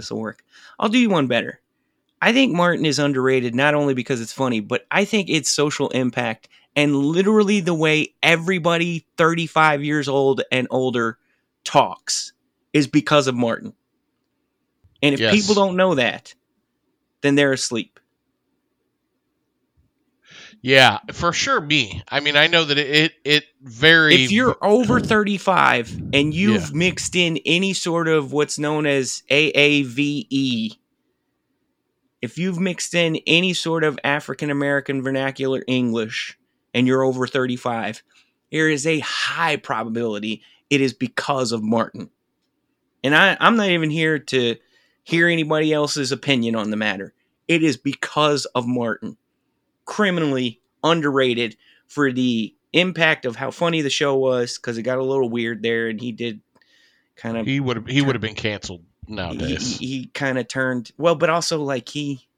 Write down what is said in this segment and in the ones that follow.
this will work. I'll do you one better. I think Martin is underrated not only because it's funny, but I think its social impact and literally the way everybody 35 years old and older talks is because of Martin. And if Yes. people don't know that, then they're asleep. Yeah, for sure. Me. I mean, I know that it it, very. If you're over 35 and you've Yeah. mixed in any sort of what's known as AAVE, if you've mixed in any sort of African American vernacular English and you're over 35, there is a high probability it is because of Martin. And I, I'm not even here to hear anybody else's opinion on the matter. It is because of Martin. Criminally underrated for the impact of how funny the show was because it got a little weird there and he did kind of he would have he would have been canceled he, nowadays. he kind of turned well but also like he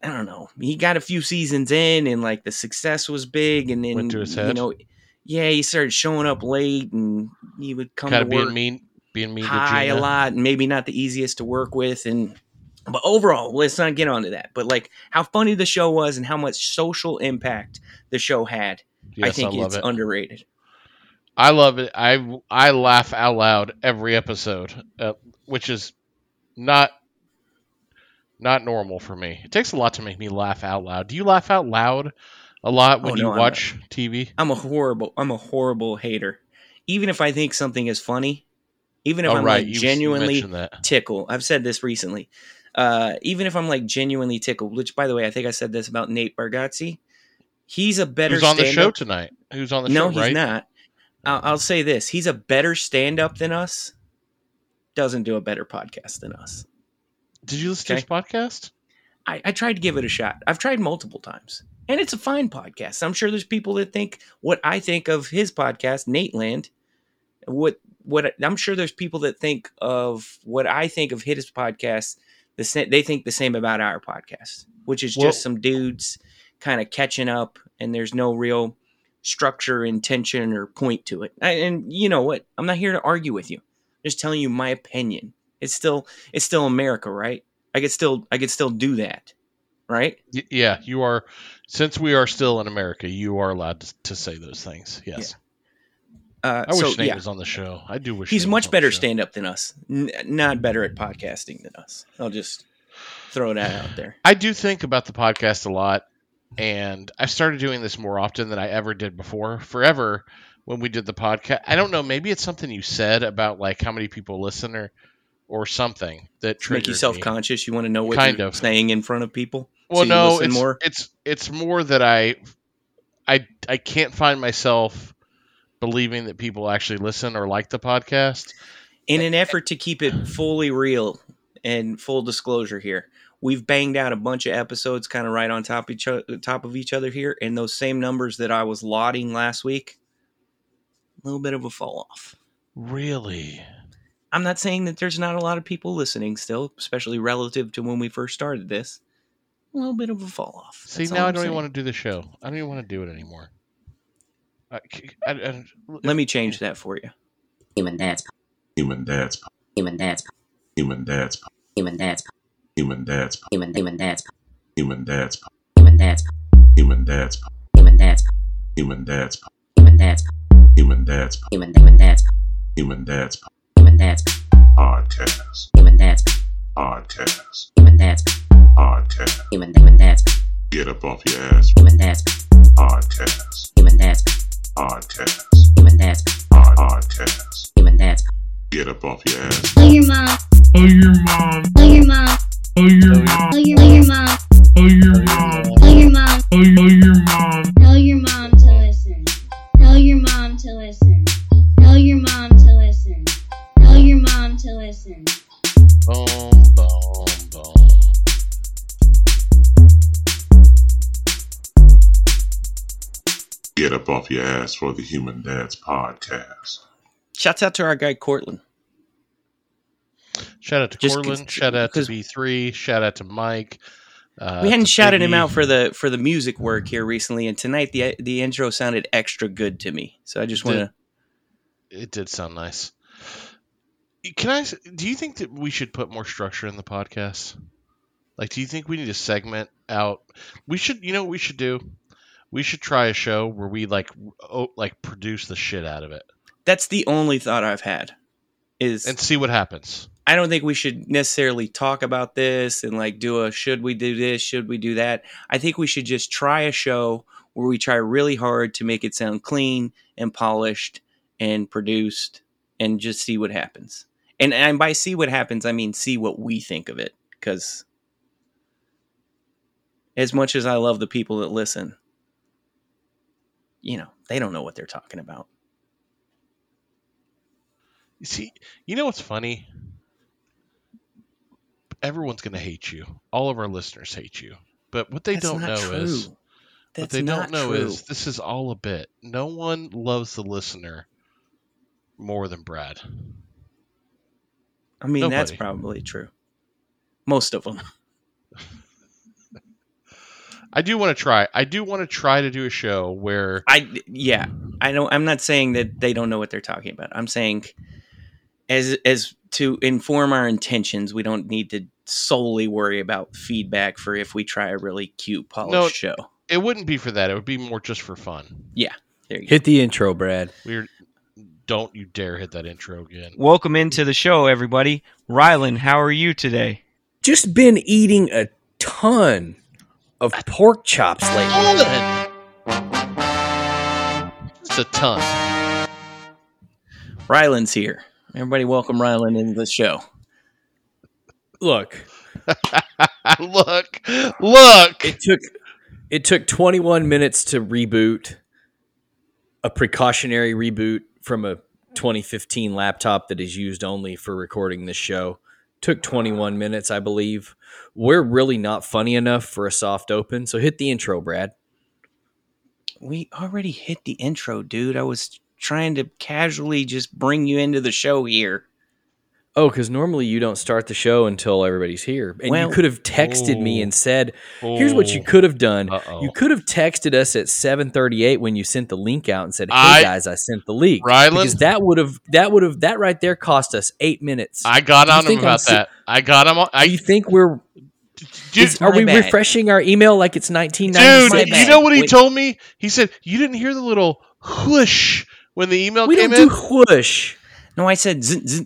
i don't know he got a few seasons in and like the success was big and then Went to his you know yeah he started showing up late and he would come kind to of being work mean, being mean high a lot and maybe not the easiest to work with and but overall let's not get onto that but like how funny the show was and how much social impact the show had Yes, i think love it's it. underrated I love it. I I laugh out loud every episode, uh, which is not not normal for me. It takes a lot to make me laugh out loud. Do you laugh out loud a lot when Oh, you no, I'm watch TV? I'm a horrible I'm a horrible hater. Even if I think something is funny, even if oh I'm right, like genuinely tickle. I've said this recently. Uh, even if I'm like genuinely tickled, which by the way, I think I said this about Nate Bargatze. He's a better Who's on the show tonight? Who's on the no, show? he's right? not. I'll, I'll say this: he's a better stand-up than us. Doesn't do a better podcast than us. Did you listen Okay. to his podcast? I, I tried to give it a shot. I've tried multiple times, and it's a fine podcast. I'm sure there's people that think what I think of his podcast, Nateland. What what I'm sure there's people that think of what I think of his podcast. The they think the same about our podcast, which is Well- just some dudes kind of catching up, and there's no real structure, intention, or point to it. I, and you know what? I'm not here to argue with you. I'm just telling you my opinion. It's still it's still America, right? I could still I could still do that, right? Y- yeah, you are. Since we are still in America, you are allowed to, to say those things. Yes. Uh, I wish so Nate yeah, was on the show. I do wish he's much better stand up than us. N- not better at podcasting than us. I'll just throw that out there. I do think about the podcast a lot, and I've started doing this more often than I ever did before. Forever, when we did the podcast, I don't know. Maybe it's something you said about like how many people listen or or something that make you self conscious. You want to know what Kind you're of. saying in front of people. Well, so no, it's more? it's it's more that I I I can't find myself believing that people actually listen or like the podcast. In an effort to keep it fully real and full disclosure here, we've banged out a bunch of episodes kind of right on top each o- top of each other here, and those same numbers that I was lauding last week, a little bit of a fall off. Really? I'm not saying that there's not a lot of people listening still, especially relative to when we first started this. A little bit of a fall off. See, now I don't even want to do the show. I don't even want to do it anymore. I, I, I, Let me change that for you. Human Dad's Human Dad's Po- Human Dad's Human Dad's Po- Human Dad's Human Dad's Po- Human Human Dad's Human Dad's Po- Human Dad's Human Dad's Po- Human Dad's Human Dad's Po- Human Dad's Human Dad's Po- Human Human Dad's Human Dad's Po- Human Dad's Podcast Human Dad's Podcast Human Dad's Podcast Human Human Dad's Get up off your ass Human Dad's Podcast Human Dad's Podcast Human Dad's Pod- Podcast Human Dad's Get up off your ass Tell your mom. Tell your mom. Tell your mom. Tell your mom. Tell tell your mom. Your ass for the Human Dads Podcast Shouts out to our guy Cortland. Shout out to Just Cortland. 'cause- Shout out to because- B3. Shout out to Mike. Uh, we hadn't to shouted him out for the for the music work here recently, and tonight the the intro sounded extra good to me. So I just Did. want to It did sound nice. Can I? Do you think that we should put more structure in the podcast? Like, do you think we need to segment out? We should. You know what we should do? We should try a show where we like, oh, like produce the shit out of it That's the only thought I've had. Is and see what happens. I don't think we should necessarily talk about this and like do a should we do this, should we do that. I think we should just try a show where we try really hard to make it sound clean and polished and produced and just see what happens. And and by see what happens, I mean see what we think of it cuz as much as I love the people that listen, you know, they don't know what they're talking about. You see, you know what's funny? Everyone's gonna hate you. All of our listeners hate you. But what they That's don't know true. is That's what they don't know true. is this is all a bit. No one loves the listener more than Brad. I mean, that's probably true. Most of them. I do want to try. I do want to try to do a show where I yeah. I don't. I'm not saying that they don't know what they're talking about. I'm saying as as to inform our intentions, we don't need to solely worry about feedback for if we try a really cute polished No. show. it wouldn't be for that. It would be more just for fun. Yeah. There you go. Hit the intro, Brad. We're don't you dare hit that intro again. Welcome into the show, everybody. Rylan, how are you today? Just been eating a ton of pork chops lately. It's a ton. Rylan's here. Everybody, welcome Rylan into the show. Look, look, look. it took it took 21 minutes to reboot a precautionary reboot from a 2015 laptop that is used only for recording this show. Took 21 minutes, I believe. We're really not funny enough for a soft open, so hit the intro, Brad. We already hit the intro, dude. I was trying to casually just bring you into the show here. Oh, because normally you don't start the show until everybody's here. And Well- you could have texted me Oh. and said, Here's what you Oh. could have done. Uh-oh. You could have texted us at 7:38 when you sent the link out and said, "Hey I- guys, I sent the link." Rylan? because that would have that would have that right there cost us 8 minutes. I got Do on him think I'm about that. I got him. On, I you think we're dude, is- are we bad. refreshing our email like it's dude. 1996? my You know what he Wait. told me? He said you didn't hear the little whoosh when the email we came don't in. do whoosh. No, I said zzz, zzz.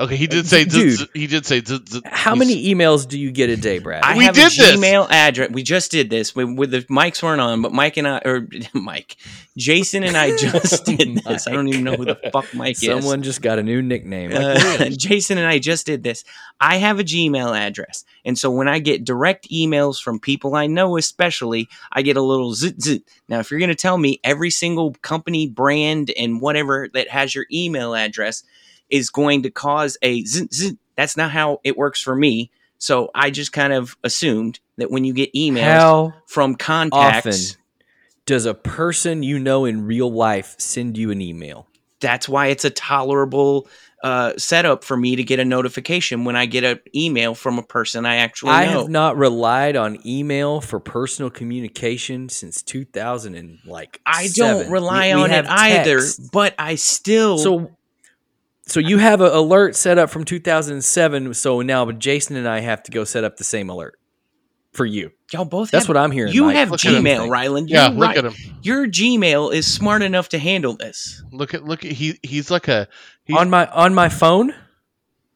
Okay, he did say. Dude. he did say. How many emails do you get a day, Brad? I We have did a this. Gmail address. We just did this with, with the mics weren't on, but Mike and I, or Mike, Jason and I just did this. I don't even know who the fuck Mike is. Someone just got a new nickname. Uh, Jason and I just did this. I have a Gmail address, and so when I get direct emails from people I know, especially, I get a little zit zit. Now, if you're going to tell me every single company, brand, and whatever that has your email address is going to cause a zit zit, that's not how it works for me. So I just kind of assumed that when you get emails How from contacts, often does a person you know in real life send you an email? that's why it's a tolerable uh, setup for me to get a notification when I get an email from a person I actually I know. have not relied on email for personal communication since 2000 and like I don't rely We- we on it have either, but I still. So so you have an alert set up from 2007 so now Jason and I have to go set up the same alert for you. y'all both. That's have, what I'm hearing. You Mike. have Look at him. Gmail, Rylan. Yeah, You're look right. at him. Your Gmail is smart enough to handle this. Look at look at he. He's like a he's, on my on my phone?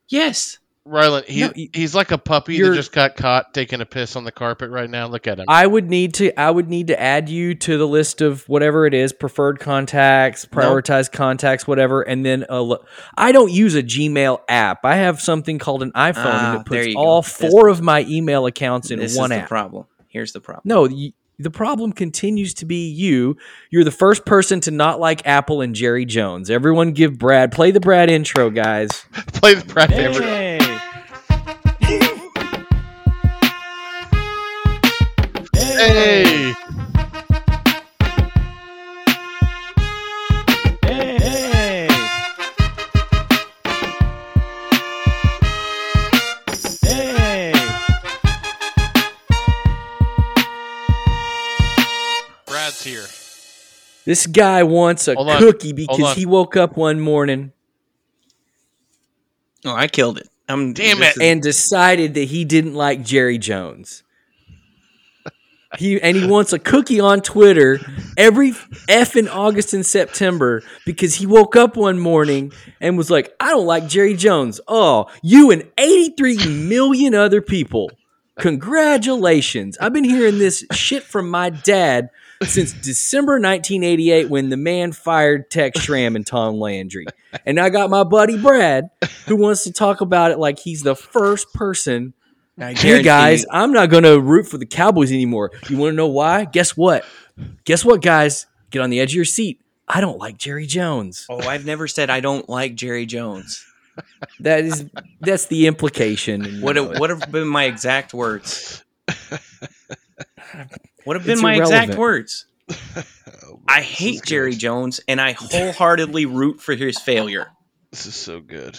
Yes. Rylan. He, No, you- he's like a puppy that just got caught taking a piss on the carpet right now. Look at him. I would need to I would need to add you to the list of whatever it is, preferred contacts, prioritized contacts, whatever, and then a lo- I don't use a Gmail app. I have something called an iPhone Ah, and it puts you go. all This- four of my email accounts in this one is the app. problem. Here's the problem. No, y the problem continues to be you. You're the first person to not like Apple and Jerry Jones. Everyone give Brad play the Brad intro, guys. Play the Brad favorite. Hey. Hey. Hey. Hey. Brad's here. This guy wants a Hold on. cookie Hold because on. he woke up one morning. Oh, I killed it. I'm Damn it, and decided that he didn't like Jerry Jones. He and he wants a cookie on Twitter every effing August and September because he woke up one morning and was like, "I don't like Jerry Jones." Oh, you and eighty-three million other people. Congratulations! I've been hearing this shit from my dad since December 1988 when the man fired Tex Schramm and Tom Landry. And I got my buddy Brad who wants to talk about it like he's the first person. Hey guys, I'm not going to root for the Cowboys anymore. You want to know why? Guess what? Guess what, guys? Get on the edge of your seat. I don't like Jerry Jones. Oh, I've never said I don't like Jerry Jones. That is that's the implication. What have, what have been my exact words? What have been It's my exact words? Oh, I hate Jerry good. Jones and I wholeheartedly root for his failure. This is so good.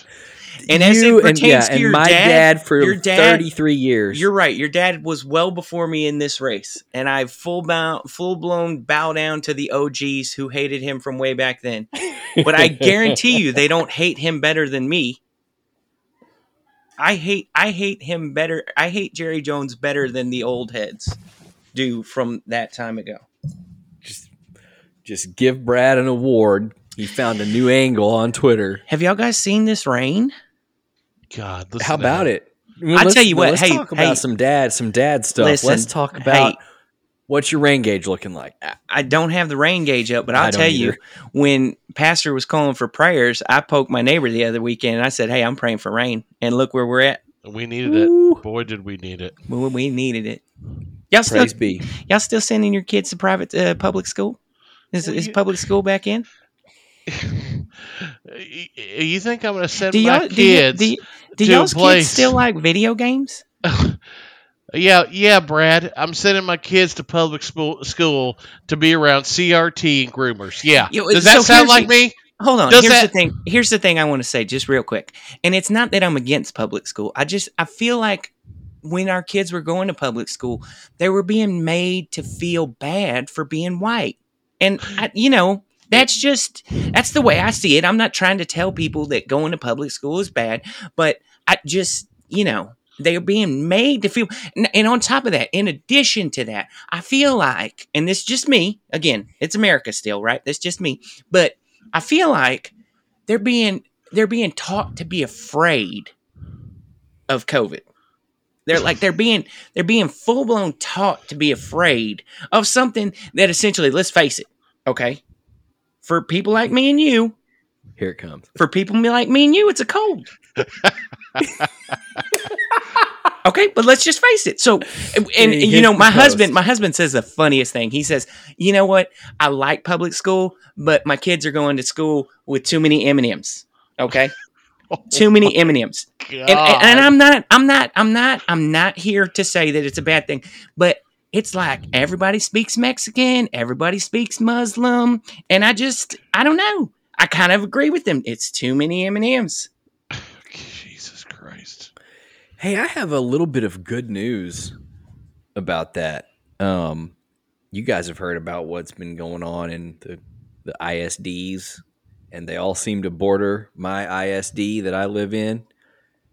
And as it pertains and, yeah, to your my dad, dad, for your dad- 33 years. You're right. Your dad was well before me in this race, and I full bow, full blown bow down to the OGs who hated him from way back then. But I guarantee you, they don't hate him better than me. I hate I hate him better. I hate Jerry Jones better than the old heads do from that time ago. just just give Brad an award. He found a new angle on Twitter. Have y'all guys seen this rain? God, listen How about him. it? Well, I'll let's- tell you what, Let's hey, talk about hey. some dad, some dad stuff. Listen, let's talk about hey. what's your rain gauge looking like. I- I don't have the rain gauge up, but I I'll don't tell you, when Pastor was calling for prayers, I poked my neighbor the other weekend and I said, "Hey, I'm praying for rain." And look where we're at. We needed it. Boy, did we need it. We, we needed it. Y'all still, Praise be. y'all still sending your kids to private uh, public school? Is, Well, is you- public school back in? You think I'm going to send Do my y'all do, y- kids? do, y- do to a y'all's place- kids still like video games? yeah, yeah, Brad. I'm sending my kids to public school school to be around CRT and groomers. Yeah. Yo, Does so that sound like me? Hold on. Does here's that- the thing. Here's the thing I want to say just real quick. And it's not that I'm against public school. I just I feel like when our kids were going to public school, they were being made to feel bad for being white. And I, you know, that's just that's the way I see it. I'm not trying to tell people that going to public school is bad, but I just, you know, they are being made to feel and, and on top of that, in addition to that, I feel like and this is just me, again, it's America still, right? That's just me. But I feel like they're being they're being taught to be afraid of COVID. They're like they're being they're being full blown taught to be afraid of something that essentially, let's face it, okay, for people like me and you, Here it comes. for people like me and you, it's a cold. okay, but let's just face it. So, and, and, you know, my husband, my husband says the funniest thing. He says, "You know what? I like public school, but my kids are going to school with too many M and M's. Okay, too many M and M's." and, and, and I'm not, I'm not, I'm not, I'm not here to say that it's a bad thing, but it's like everybody speaks Mexican, everybody speaks Muslim, and I just, I don't know. I kind of agree with them. It's too many M and M's. Jesus Christ. Hey, I have a little bit of good news about that. Um, you guys have heard about what's been going on in the the ISDs, and they all seem to border my ISD that I live in,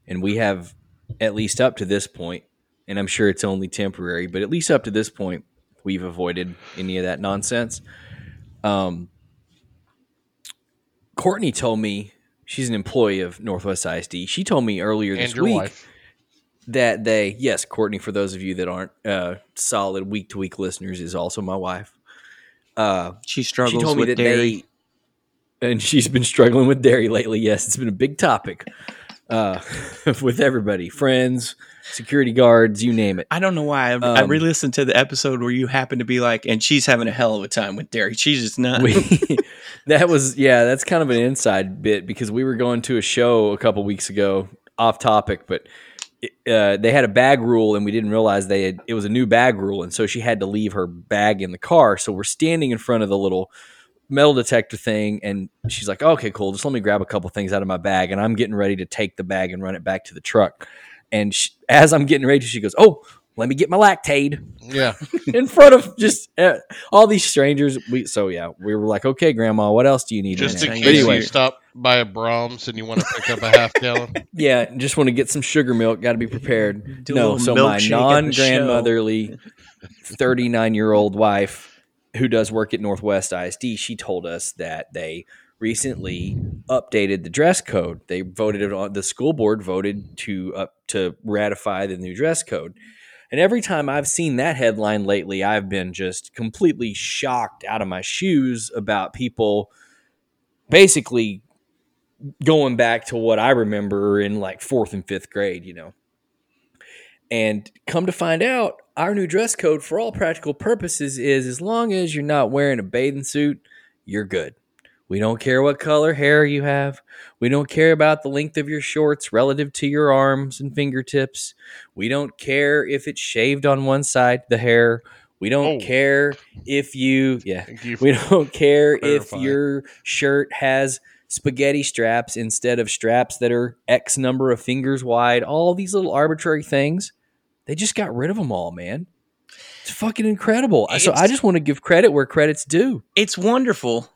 and we have at least up to this point, and I'm sure it's only temporary, but at least up to this point, we've avoided any of that nonsense. Um, Courtney told me she's an employee of Northwest ISD. She told me earlier this week wife. that they yes courtney for those of you that aren't uh, solid week to week listeners is also my wife uh, She struggles she struggles told me with that dairy. they and she's been struggling with dairy lately yes it's been a big topic uh, with everybody friends security guards you name it I don't know why. I, I Um, re-listened to the episode where you happen to be like, and she's having a hell of a time with dairy. She's just not. we, that was yeah that's kind of an inside bit because we were going to a show a couple weeks ago off topic but uh, they had a bag rule and we didn't realize they had it was a new bag rule and so she had to leave her bag in the car so we're standing in front of the little metal detector thing and she's like okay cool just let me grab a couple things out of my bag and i'm getting ready to take the bag and run it back to the truck and she, as i'm getting ready to she goes oh let me get my lactaid Yeah. in front of just uh, all these strangers. We so yeah, we were like, okay, grandma, what else do you need? Just in in case But anyway, you stop by a Braum's and you want to pick up a half gallon. Yeah, just want to get some sugar milk. Got to be prepared. Do no, so my milkshake at the non-grandmotherly, thirty-nine-year-old wife who does work at Northwest ISD, she told us that they recently updated the dress code. They voted on the school board voted to up to ratify the new dress code. And every time I've seen that headline lately, I've been just completely shocked out of my shoes about people basically going back to what I remember in like fourth and fifth grade, you know. And come to find out, our new dress code for all practical purposes is as long as you're not wearing a bathing suit, you're good. We don't care what color hair you have. We don't care about the length of your shorts relative to your arms and fingertips. We don't care if it's shaved on one side, the hair. We don't Oh. care if you, yeah, you we don't care if your shirt has spaghetti straps instead of straps that are X number of fingers wide. All these little arbitrary things. They just got rid of them all, man. It's fucking incredible. so I just want to give credit where credit's due. It's wonderful.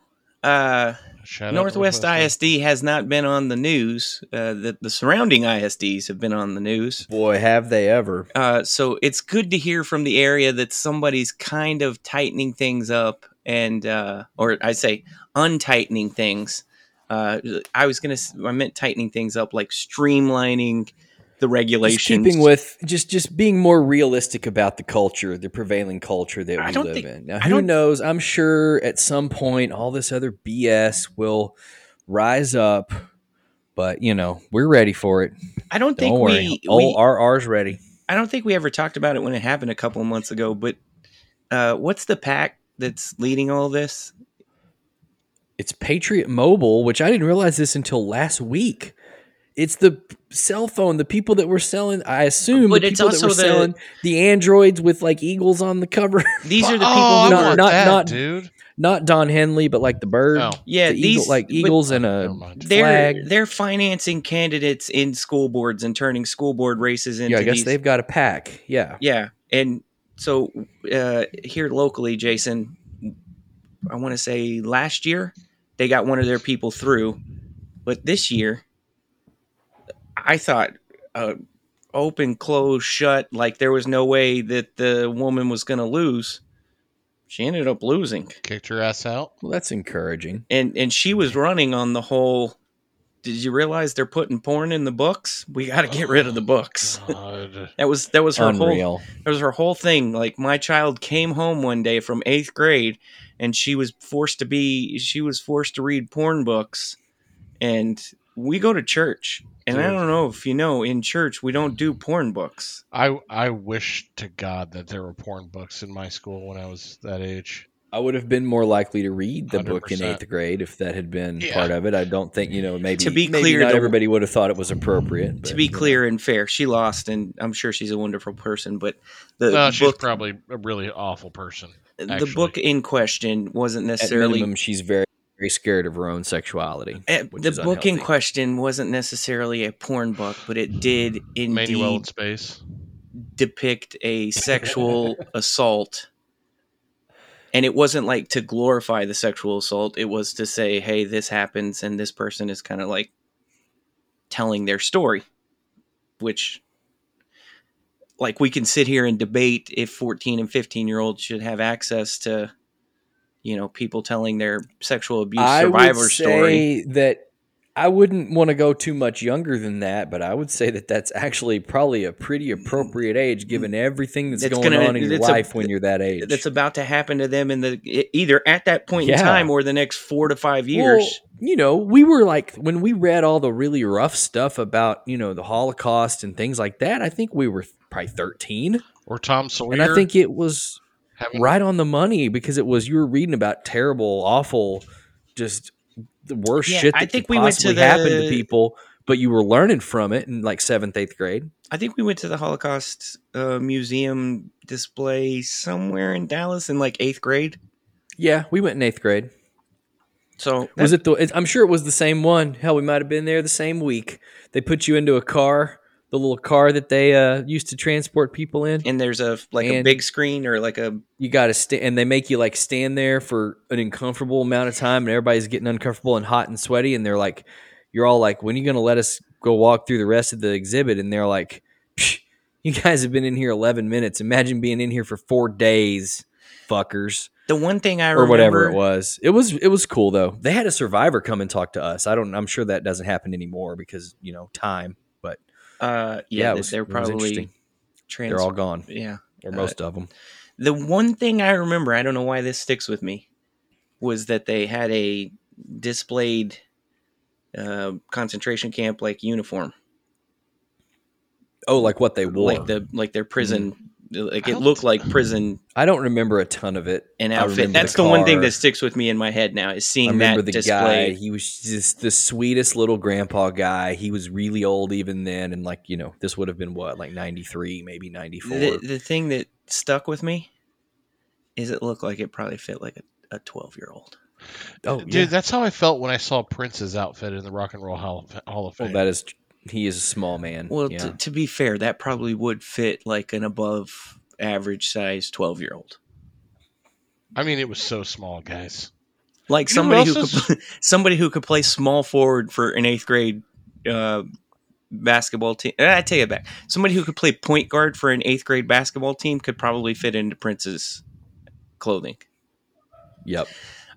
Uh, Northwest Northwest ISD has not been on the news. Uh, the, the surrounding ISDs have been on the news. Boy, have they ever. Uh, so it's good to hear from the area that somebody's kind of tightening things up and, uh, or I say untightening things. Uh, I was gonna, I meant tightening things up, like streamlining the Just regulations. keeping with just just being more realistic about the culture, the prevailing culture that I we live think- in. Now, who knows? I'm sure at some point all this other BS will rise up, but you know we're ready for it. I don't think Don't worry. we, oh, we RR's ready. I don't think we ever talked about it when it happened a couple of months ago. But uh, what's the pack that's leading all this? It's Patriot Mobile, which I didn't realize this until last week. It's the cell phone, the people that were selling. I assume, But the it's people that also were the- selling the androids with like eagles on the cover. These are the people oh, who I not- not- that, not- dude. Not Don Henley, but like the bird. Oh. Yeah, the these eagle, like eagles and a. They're flag. they're financing candidates in school boards and turning school board races into yeah, I guess these. they've got a PAC. Yeah. Yeah, and so uh, here locally, Jason, I want to say last year they got one of their people through, but this year, I thought uh, open, close, shut, like there was no way that the woman was going to lose. She ended up losing, Kicked her ass out. Well, that's encouraging. and and she was running on the whole. Did you realize they're putting porn in the books? We got to get rid of the books. God. That was that was her whole that was her whole thing. Like my child came home one day from eighth grade, and she was forced to be she was forced to read porn books, and we go to church, and I don't know if you know, in church we don't do porn books. I I wish to God that there were porn books in my school when I was that age. I would have been more likely to read the book in eighth grade if that had been Yeah. part of it. I don't think you know maybe To be maybe clear, not the- everybody would have thought it was appropriate. to be you know. clear and fair, she lost, and I'm sure she's a wonderful person. But the No, she's book, probably a really awful person. the book in question wasn't at necessarily minimum, she's very very scared of her own sexuality. Eh, the is book in question wasn't necessarily a porn book, but it did Manuel in indeed space. depict a sexual assault. And it wasn't like to glorify the sexual assault. It was to say, hey, this happens, and this person is kind of like telling their story, which, like, we can sit here and debate if 14 and 15 year olds should have access to, you know, people telling their sexual abuse I survivor would story. that I wouldn't want to go too much younger than that, but I would say that that's actually probably a pretty appropriate age given everything that's It's going gonna- on in your it's a- life when you're that age. that's about to happen to them in the either at that point in time or the next four to five years. Well, you know, we were like when we read all the really rough stuff about you know the Holocaust and things like that. I think we were probably thirteen, Or Tom Sawyer. and I think it was having, right on the money because it was you were reading about terrible, awful, just the worst Yeah, shit I think we went to possibly happen to people. But you were learning from it in like seventh, eighth grade. I think we went to the Holocaust uh, Museum display somewhere in Dallas in like eighth grade. Yeah, we went in eighth grade. So Was it the? I'm sure it was the same one. Hell, we might have been there the same week. They put you into a car the little car that they uh, used to transport people in. And there's a like a big screen or like a You got to stand, and they make you like stand there for an uncomfortable amount of time, and everybody's getting uncomfortable and hot and sweaty, and they're like, "You're all like, when are you going to let us go walk through the rest of the exhibit?" And they're like, "You guys have been in here 11 minutes. Imagine being in here for four days, fuckers." the one thing I or remember whatever it was. It was it was cool though. They had a survivor come and talk to us. I don't. I'm sure that doesn't happen anymore because you know time. Uh, yeah, yeah, it they- was- they're probably trans- they're all gone yeah. or Uh, most of them. The one thing I remember, I don't know why this sticks with me, was that they had a displayed uh, concentration camp like uniform, Oh, like what they wore. like the like their prison. Like it looked like prison I don't remember a ton of it. and outfit. That's the, one thing that sticks with me in my head now is I seeing remember that the display. guy. He was just the sweetest little grandpa guy. He was really old even then, and like you know, this would have been what like 93, maybe 94. The, the thing that stuck with me is it looked like it probably fit like a, a 12 year old. oh, Dude, yeah. that's how I felt when I saw Prince's outfit in the Rock and Roll Hall of, Hall of Well, Fame. that is. He is a small man. Well, yeah. to, to be fair, that probably would fit like an above average size 12 year old. I mean, it was so small, guys. Like You somebody who who else could, somebody who could play small forward for an eighth grade uh, basketball team. I take it back. Somebody who could play point guard for an eighth grade basketball team could probably fit into Prince's clothing. yep.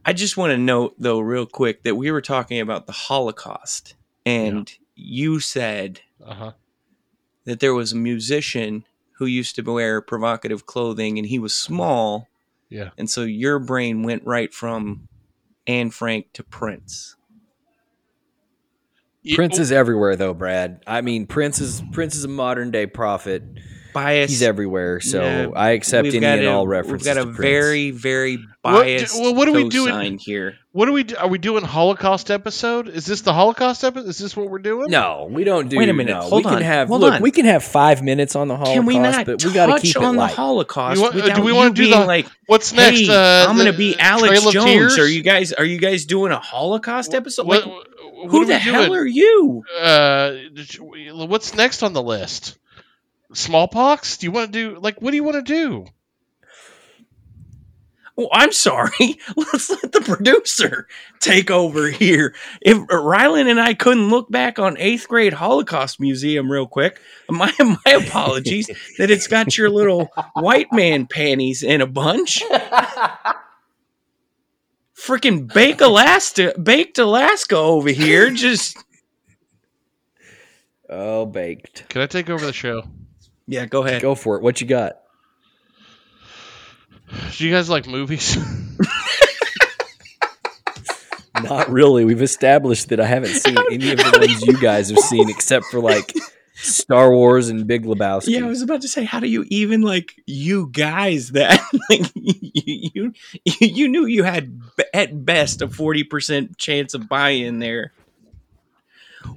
I just want to note, though, real quick, that we were talking about the Holocaust, and you said Uh huh. that there was a musician who used to wear provocative clothing, and he was small, Yeah. and so your brain went right from Anne Frank to Prince. Prince is everywhere though, Brad. I mean, Prince is Prince is a modern day prophet. Bias. He's everywhere, so Yeah, I accept we've any and a- all references. We've got a to very, very What- biased well, what are we doing- here. What are we? Do? Are we doing Holocaust episode? Is this the Holocaust episode? Is this what we're doing? No, we don't do. Wait a minute, no. hold we can have hold look. on. We can have five minutes on the Holocaust, Can we not but we got to touch keep it on the. Holocaust want- do we wanna do being the- like, What's hey, next? Uh, I'm gonna be Alex Trail Jones. Tears? Are you guys? Are you guys doing a Holocaust episode? What, Like, what who the hell doing? are you? Uh, what's next on the list? Smallpox? Do you want to do like? What do you want to do? Oh, I'm sorry. Let's let the producer take over here. If uh, Rylan and I couldn't look back on eighth grade Holocaust Museum real quick, my my apologies that it's got your little white man panties in a bunch. Freaking bake Alaska, baked Alaska over here. Just Oh, baked. Can I take over the show? Yeah, go ahead. Go for it. What you got? Do you guys like movies? Not really. We've established that I haven't seen any of the ones you guys have seen, except for like Star Wars and Big Lebowski. Yeah, I was about to say, how do you even like you guys that like you you, you knew you had at best a forty percent chance of buy-in there.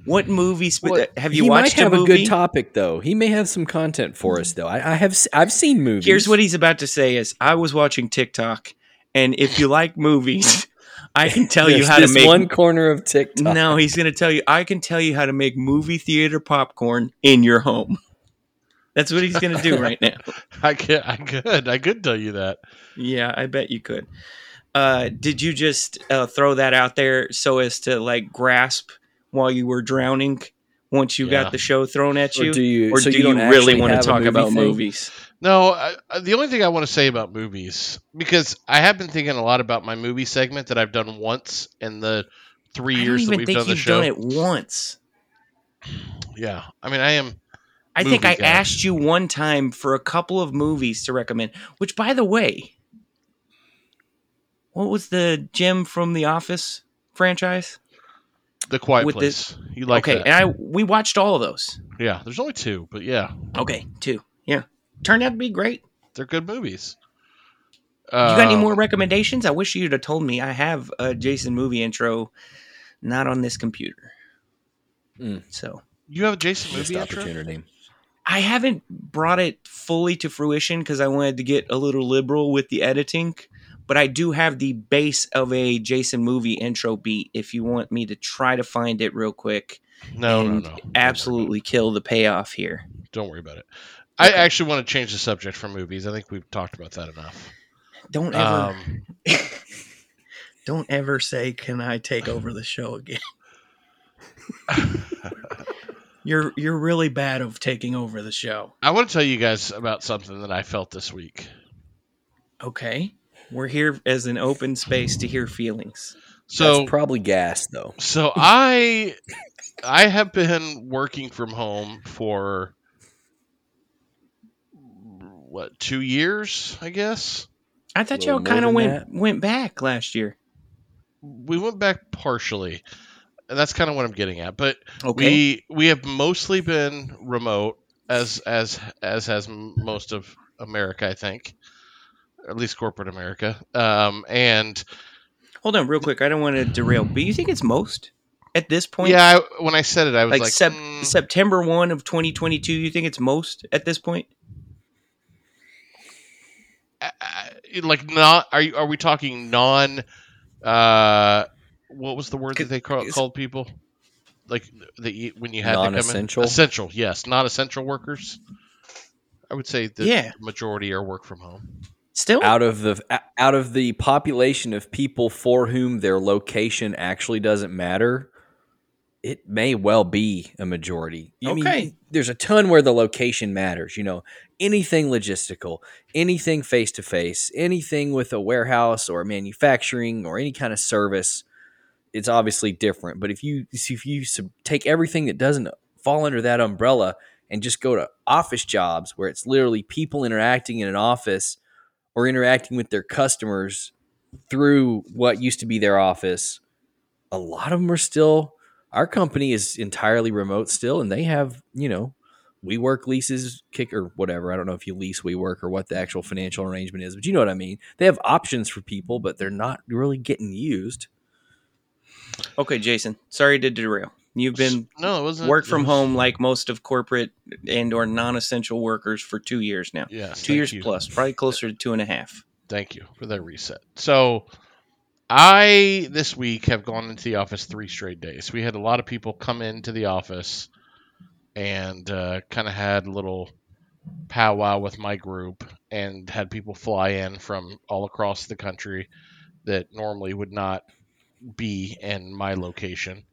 What movies? Well, have you he watched might have a a, good topic though. He may have some content for us though. I, I have s- I've seen movies. Here's what he's about to say: is I was watching TikTok, and if you like movies, I can tell you There's how to make. one corner of TikTok. no, he's going to tell you. I can tell you how to make movie theater popcorn in your home. That's what he's going to do right now. I could, I could, I could tell you that. Yeah, I bet you could. Uh, did you just uh, throw that out there so as to like grasp while you were drowning once you Yeah. got the show thrown at Or you? do you? Or so do you, you, don't really want to talk movie about thing? movies? No, I, I- the only thing I want to say about movies because I have been thinking a lot about my movie segment that I've done once in the three I years that we've think done the you've show. done it once. Yeah, I mean, I am. I think I guy. asked you one time for a couple of movies to recommend, which, by the way, what was the Jim from The Office franchise? The Quiet With Place. You like okay, that? and I we watched all of those. yeah, there's only two, but yeah, Okay, two. Yeah, turned out to be great. they're good movies. You got any Um, more recommendations? I wish you'd have told me. I have a Jason movie intro, not on this computer. Mm. So You have a Jason Missed movie intro? opportunity. I haven't brought it fully to fruition because I wanted to get a little liberal with the editing. But I do have the base of a Jason movie intro beat. If you want me to try to find it real quick, No, no, no. Don't worry about absolutely kill the payoff here. Don't worry about it. I actually want to change the subject from movies. I think we've talked about that enough. Don't ever, Um, don't ever say, "Can I take over the show again?" you're you're really bad of taking over the show. I want to tell you guys about something that I felt this week. Okay, we're here as an open space to hear feelings. So That's probably gas, though. So I I have been working from home for what two years, I guess. I thought y'all kind of went that. went back last year. We went back partially, and that's kind of what I'm getting at. But Okay, we we have mostly been remote, as as as has most of America, I think, or at least corporate America. Um, and hold on, real quick. I don't want to derail, but you think it's most at this point? yeah, I, when I said it, I was like, like, Sep- "Mm, September one of 2022. You think it's most at this point? I- like not are you are we talking non uh what was the word that they call, called people like the when you had to come in Non-essential? essential yes not essential workers i would say the Yeah. majority are work from home Still, out of the out of the population of people for whom their location actually doesn't matter, it may well be a majority. I mean, Okay. there's a ton where the location matters. You know, anything logistical, anything face to face, anything with a warehouse or manufacturing or any kind of service. It's obviously different. But if you if you sub- take everything that doesn't fall under that umbrella and just go to office jobs where it's literally people interacting in an office or interacting with their customers through what used to be their office, a lot of them are still. Our company is entirely remote still, and they have you know, WeWork leases, kick or whatever. I don't know if you lease WeWork or what the actual financial arrangement is, but you know what I mean. They have options for people, but they're not really getting used. okay, Jason. Sorry to derail. You've been no it wasn't work from was- home like most of corporate and or non-essential workers for two years now. Yeah, Two years you. plus, probably closer to two and a half. thank you for that reset so i this week have gone into the office three straight days we had a lot of people come into the office and uh, kind of had a little powwow with my group and had people fly in from all across the country that normally would not be in my location.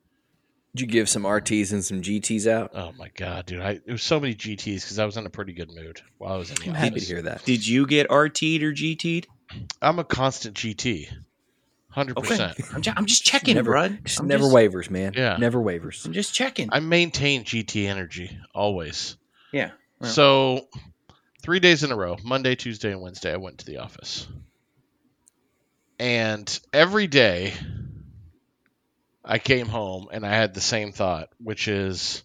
Did you give some RTs and some GTs out? Oh my god, dude! I it was so many GTS because I was in a pretty good mood while I was in the I'm office. happy to hear that. Did you get RT'd or GT'd? I'm a constant GT, hundred Okay, percent. I'm, ju- I'm just checking, Never- Brud. Just I'm never just, wavers, man. Yeah. never wavers. I'm just checking. I maintain GT energy always. yeah. well, So, three days in a row, Monday, Tuesday, and Wednesday, I went to the office. And every day, I came home and I had the same thought, which is,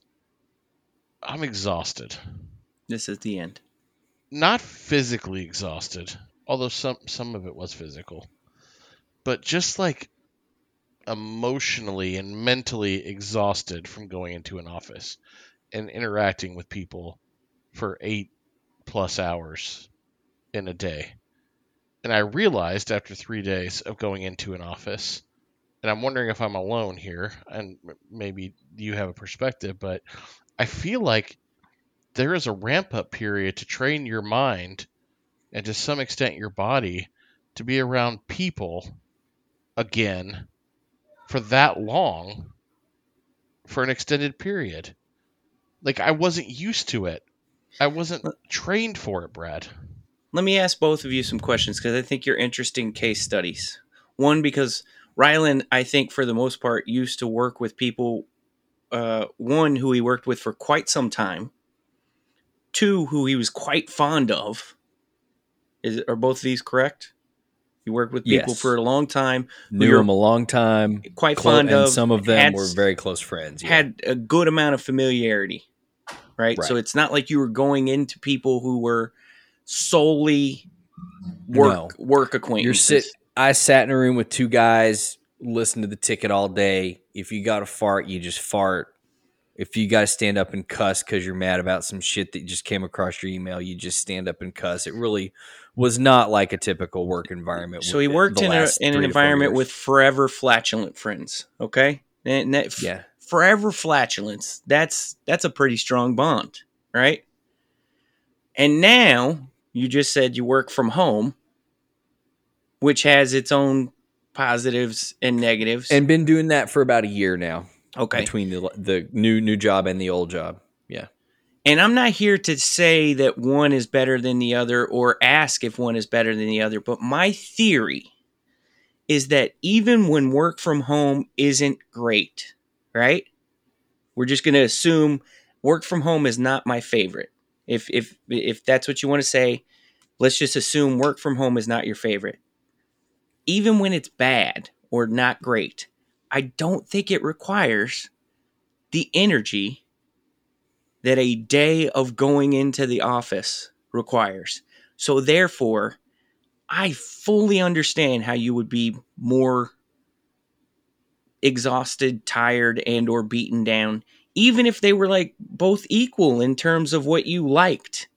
I'm exhausted. this is the end. Not physically exhausted, although some some of it was physical, but just like emotionally and mentally exhausted from going into an office and interacting with people for eight plus hours in a day. And I realized after three days of going into an office, and I'm wondering if I'm alone here, and maybe you have a perspective, but I feel like there is a ramp up period to train your mind and to some extent your body to be around people again for that long for an extended period. Like I wasn't used to it. I wasn't trained for it, Brad. Let me ask both of you some questions because I think you're interesting case studies. One, because Rylan, I think for the most part, used to work with people. Uh, one who he worked with for quite some time. Two, who he was quite fond of. Is are both of these correct? You worked with people Yes. for a long time, Knew you're them a long time. quite Clo- fond and of. some of them had were very close friends. yeah. had a good amount of familiarity, right? So it's not like you were going into people who were solely work work You're acquaintances. sit. I sat in a room with two guys, listened to the ticket all day. If you got to fart, you just fart. If you got to stand up and cuss because you're mad about some shit that just came across your email, you just stand up and cuss. It really was not like a typical work environment. So he worked in a in an three to four environment with forever flatulent friends. Okay, and that f- yeah forever flatulence. That's that's a pretty strong bond, right? And now you just said you work from home, which has its own positives and negatives. and been doing that for about a year now okay. between the the new new job and the old job. Yeah. And I'm not here to say that one is better than the other or ask if one is better than the other, but my theory is that even when work from home isn't great, right? We're just going to assume work from home is not my favorite. If if if that's what you want to say, let's just assume work from home is not your favorite. Even when it's bad or not great, I don't think it requires the energy that a day of going into the office requires. So therefore, I fully understand how you would be more exhausted, tired and or beaten down even if they were like both equal in terms of what you liked.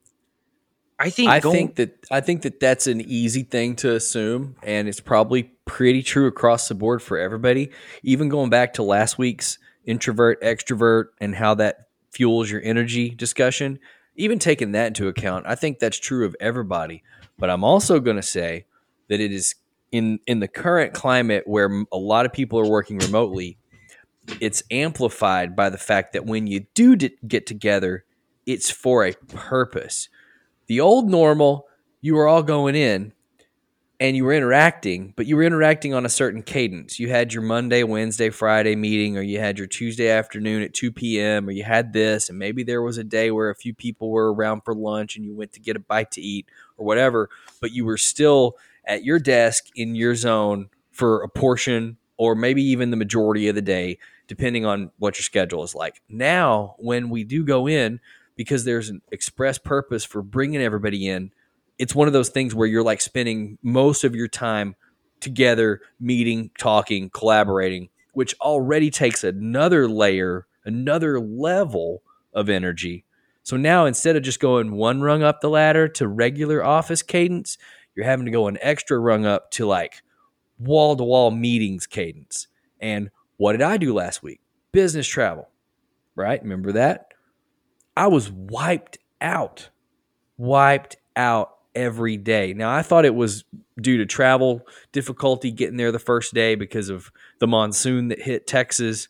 I think I going- think that I think that that's an easy thing to assume, and it's probably pretty true across the board for everybody. Even going back to last week's introvert extrovert and how that fuels your energy discussion, even taking that into account, I think that's true of everybody. But I'm also going to say that it is in in the current climate where a lot of people are working remotely. It's amplified by the fact that when you do get together, it's for a purpose the old normal, you were all going in and you were interacting, but you were interacting on a certain cadence. You had your Monday, Wednesday, Friday meeting, or you had your Tuesday afternoon at 2 p.m., or you had this, and maybe there was a day where a few people were around for lunch and you went to get a bite to eat or whatever, but you were still at your desk in your zone for a portion or maybe even the majority of the day, depending on what your schedule is like. Now, when we do go in, because there's an express purpose for bringing everybody in. It's one of those things where you're like spending most of your time together, meeting, talking, collaborating, which already takes another layer, another level of energy. So now instead of just going one rung up the ladder to regular office cadence, you're having to go an extra rung up to like wall to wall meetings cadence. And what did I do last week? Business travel, right? Remember that? I was wiped out, wiped out every day. Now, I thought it was due to travel difficulty getting there the first day because of the monsoon that hit Texas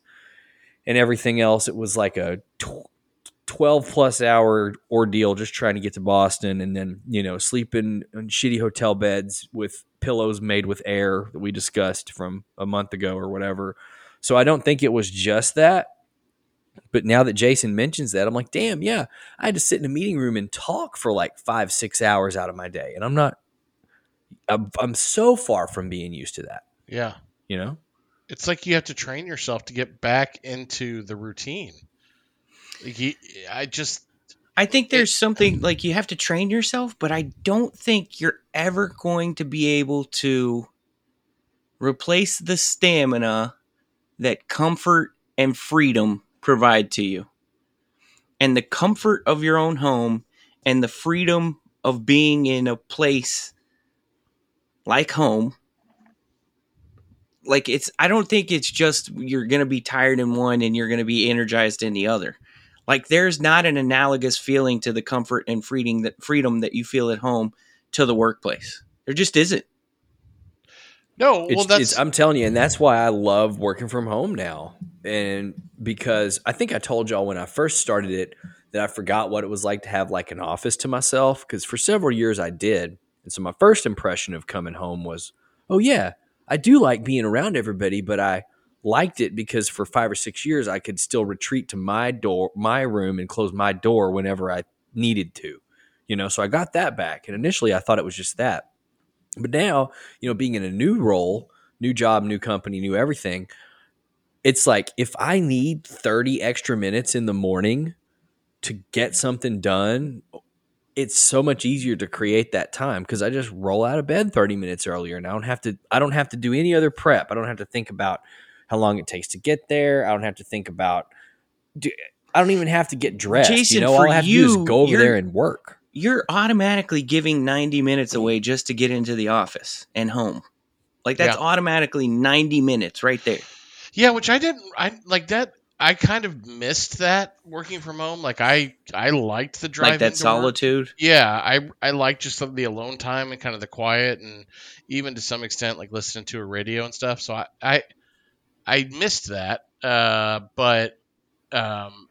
and everything else. It was like a 12 plus hour ordeal just trying to get to Boston and then, you know, sleeping in shitty hotel beds with pillows made with air that we discussed from a month ago or whatever. So I don't think it was just that. But now that Jason mentions that, I'm like, damn, yeah, I had to sit in a meeting room and talk for like five, six hours out of my day. And I'm not, I'm, I'm so far from being used to that, Yeah. you know? It's like you have to train yourself to get back into the routine. Like you, I just I think there's something like you have to train yourself, but I don't think you're ever going to be able to replace the stamina that comfort and freedom provide to you. And the comfort of your own home and the freedom of being in a place like home. Like it's I don't think it's just you're going to be tired in one and you're going to be energized in the other. Like there's not an analogous feeling to the comfort and freedom that freedom that you feel at home to the workplace. There just isn't. No. It's, well, that's it's, I'm telling you, and that's why I love working from home now. And because I think I told y'all when I first started it that I forgot what it was like to have like an office to myself. Because for several years I did. And so my first impression of coming home was, oh, yeah, I do like being around everybody, but I liked it because for five or six years I could still retreat to my door, my room, and close my door whenever I needed to. You know, so I got that back. And initially I thought it was just that. But now, you know, being in a new role, new job, new company, new everything, it's like if I need 30 extra minutes in the morning to get something done, it's so much easier to create that time because I just roll out of bed 30 minutes earlier and I don't have to I don't have to do any other prep. I don't have to think about how long it takes to get there. I don't have to think about do, I don't even have to get dressed. Jason, you know, all I have to do you, is go over there and work. You're automatically giving 90 minutes away just to get into the office and home. Like that's Yeah. automatically 90 minutes right there. yeah, which I didn't. I like that. I kind of missed that working from home. Like I I liked the drive like that into work. solitude. Yeah, I I like just some of the alone time and kind of the quiet and even to some extent like listening to a radio and stuff. So I I, I missed that. Uh, but um,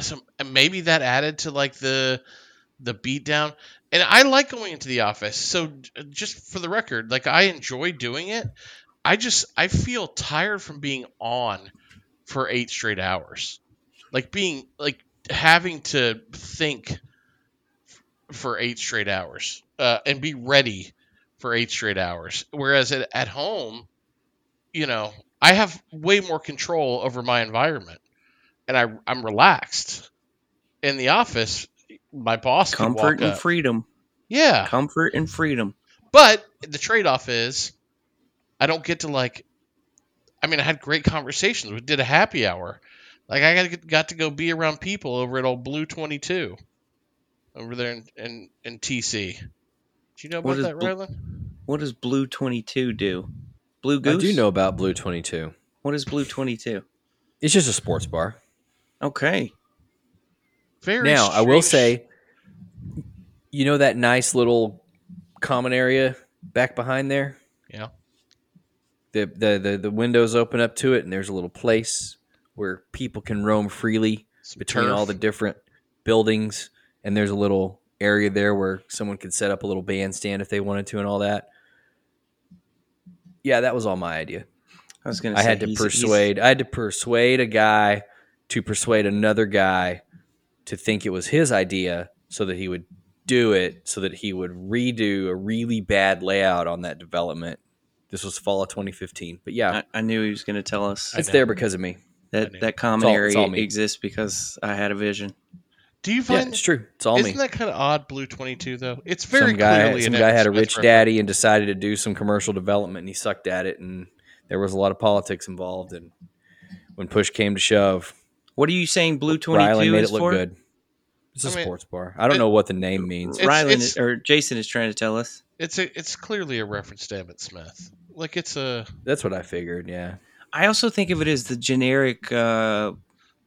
so maybe that added to like the the beat down. And I like going into the office. So just for the record, like I enjoy doing it. I just I feel tired from being on for eight straight hours. Like being like having to think for eight straight hours uh, and be ready for eight straight hours. Whereas at, at home, you know, I have way more control over my environment and I, I'm relaxed. In the office, my boss can Comfort walk and up. freedom. Yeah, Comfort and freedom. but the trade off is I don't get to like I mean I had great conversations. We did a happy hour. Like I got, got to go be around people over at old Blue 22 over there in in, in TC. Do you know What about that, Blue- Rylan? What does Blue Twenty Two do? Blue I Goose. do know about Blue 22. What is Blue Twenty Two? It's just a sports bar. Okay. Very now, I will say, you know that nice little common area back behind there? Yeah. The, the, the, the windows open up to it, and there's a little place where people can roam freely Some between all the different buildings. And there's a little area there where someone could set up a little bandstand if they wanted to, and all that. Yeah, that was all my idea. I was gonna. I had to he's- he's- persuade. I had to persuade a guy to persuade another guy to think it was his idea, so that he would do it, so that he would redo a really bad layout on that development. This was fall of 2015, but yeah, I, I knew he was going to tell us it's there because of me. That that common all- area exists because I had a vision. Do you Yeah, find it's true. It's all me isn't me. that kind of odd Blue 22 though? It's very some guy, clearly some guy had a rich reference. daddy and decided to do some commercial development, and he sucked at it, and there was a lot of politics involved. And when push came to shove, What are you saying? Blue Twenty Two Rylan Two made it look for? good. It's a I mean, sports bar. I don't it- know what the name means. It's- Rylan it's- or Jason is trying to tell us. It's a it's clearly a reference to Emmitt Smith. Like it's a That's what I figured. Yeah. I also think of it as the generic uh,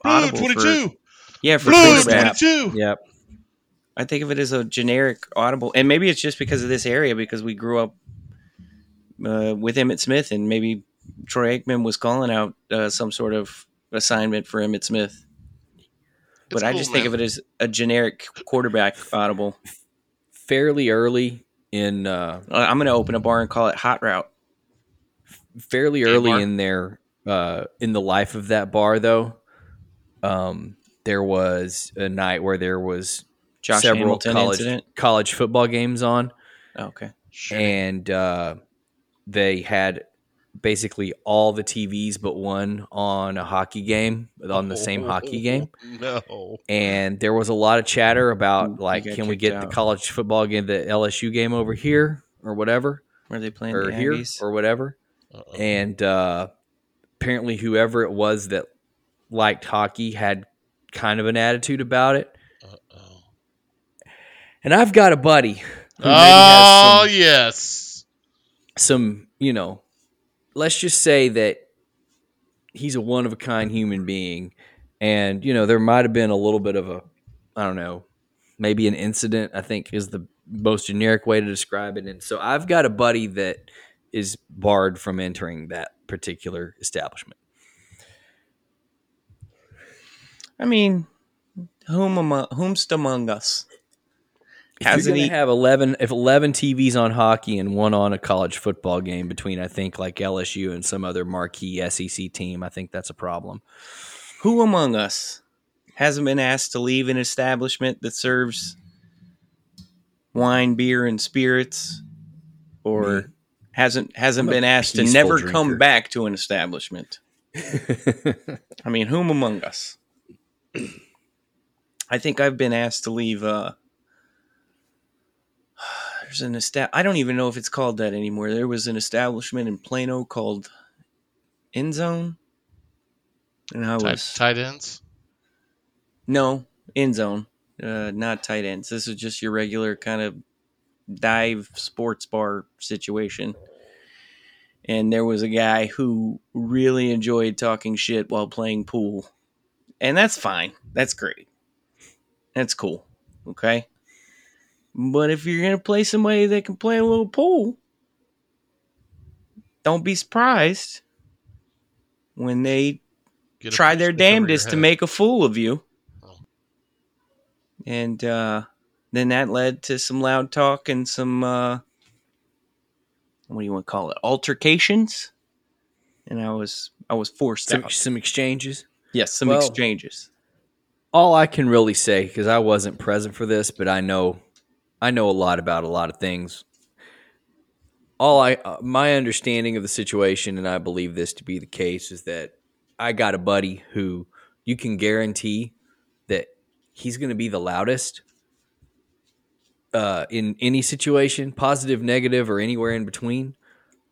Blue 22. yeah for Blue quarterback. 22. Yep. I think of it as a generic audible, and maybe it's just because of this area because we grew up uh, with Emmitt Smith, and maybe Troy Aikman was calling out uh, some sort of assignment for Emmitt Smith. But It's I cool, just think of it as a generic quarterback audible. Fairly early in uh, Uh, I'm going to open a bar and call it Hot Route. fairly early Mark. in their uh, in the life of that bar though um, there was a night where there was Josh several Hamilton college incident. college football games on Oh, okay. Sure. and uh, they had basically all the TVs but one on a hockey game on the same hockey game No. and there was a lot of chatter about like can we get out. the college football game the LSU game over here or whatever Were they playing or the here Aggies? or whatever Uh-oh. and uh, apparently whoever it was that liked hockey had kind of an attitude about it. Uh-oh. And I've got a buddy who maybe Oh has yes. some, some, you know, let's just say that he's a one of a kind human being, and you know there might have been a little bit of a, I don't know, maybe an incident. I think is the most generic way to describe it. And so I've got a buddy that is barred from entering that particular establishment. I mean, whom among, whomst among us? Hasn't he? have eleven if eleven TVs on hockey and one on a college football game between I think like LSU and some other marquee SEC team, I think that's a problem. Who among us hasn't been asked to leave an establishment that serves wine, beer, and spirits, or Me. hasn't hasn't been asked to never drinker. come back to an establishment? I mean, whom among us? I think I've been asked to leave. Uh, there's an esta- I don't even know if it's called that anymore. There was an establishment in Plano called End Zone, and I Tight, was tight ends. no end zone, uh, not tight ends. This is just your regular kind of dive sports bar situation. and there was a guy who really enjoyed talking shit while playing pool. And that's fine. That's great. That's cool. Okay. But if you're going to play somebody that can play a little pool, don't be surprised when they Get try their stick over your damnedest to make a fool of you. Oh. And uh, then that led to some loud talk and some, uh, what do you want to call it, altercations. And I was I was forced Some, out. some exchanges. Yes, some Well- exchanges. all I can really say because I wasn't present for this, but I know, I know a lot about a lot of things. All I, uh, my understanding of the situation, and I believe this to be the case, is that I got a buddy who you can guarantee that he's going to be the loudest uh, in any situation, positive, negative, or anywhere in between.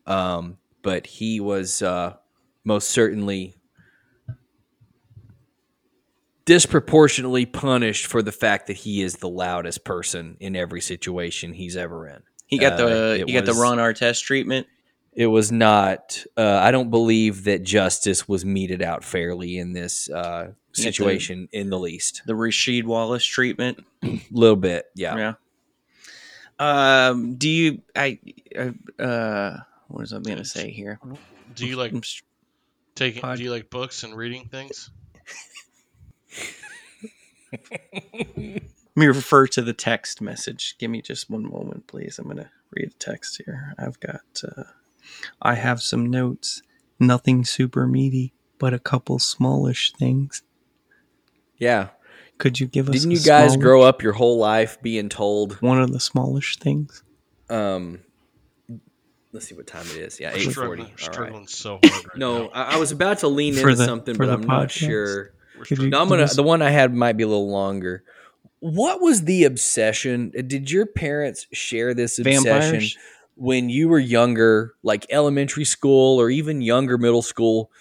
Um, but he was uh, most certainly disproportionately punished for the fact that he is the loudest person in every situation he's ever in. He got Uh, the it he got the Ron Artest treatment. It was not. Uh, I don't believe that justice was meted out fairly in this uh, the- situation in the least. the Rasheed Wallace treatment. A little bit, yeah. Yeah. Um. Do you? I. Uh. uh what was I going to say here? Do you like taking? Pod- Do you like books and reading things? Let me refer to the text message. Give me just one moment, please. I'm going to read a text here. I've got. Uh, I have some notes. Nothing super meaty, but a couple smallish things. Yeah. Could you give us? Didn't you guys smallish- grow up your whole life being told? One of the smallish things. Um, let's see what time it is. Yeah, eight forty. struggling, All right. struggling so hard right No, now. I, I was about to lean For into the- something, but I'm not sure. We're Could you- No, I'm gonna. The one I had might be a little longer. What was the obsession? Did your parents share this obsession Vampires. when you were younger, like elementary school or even younger middle school?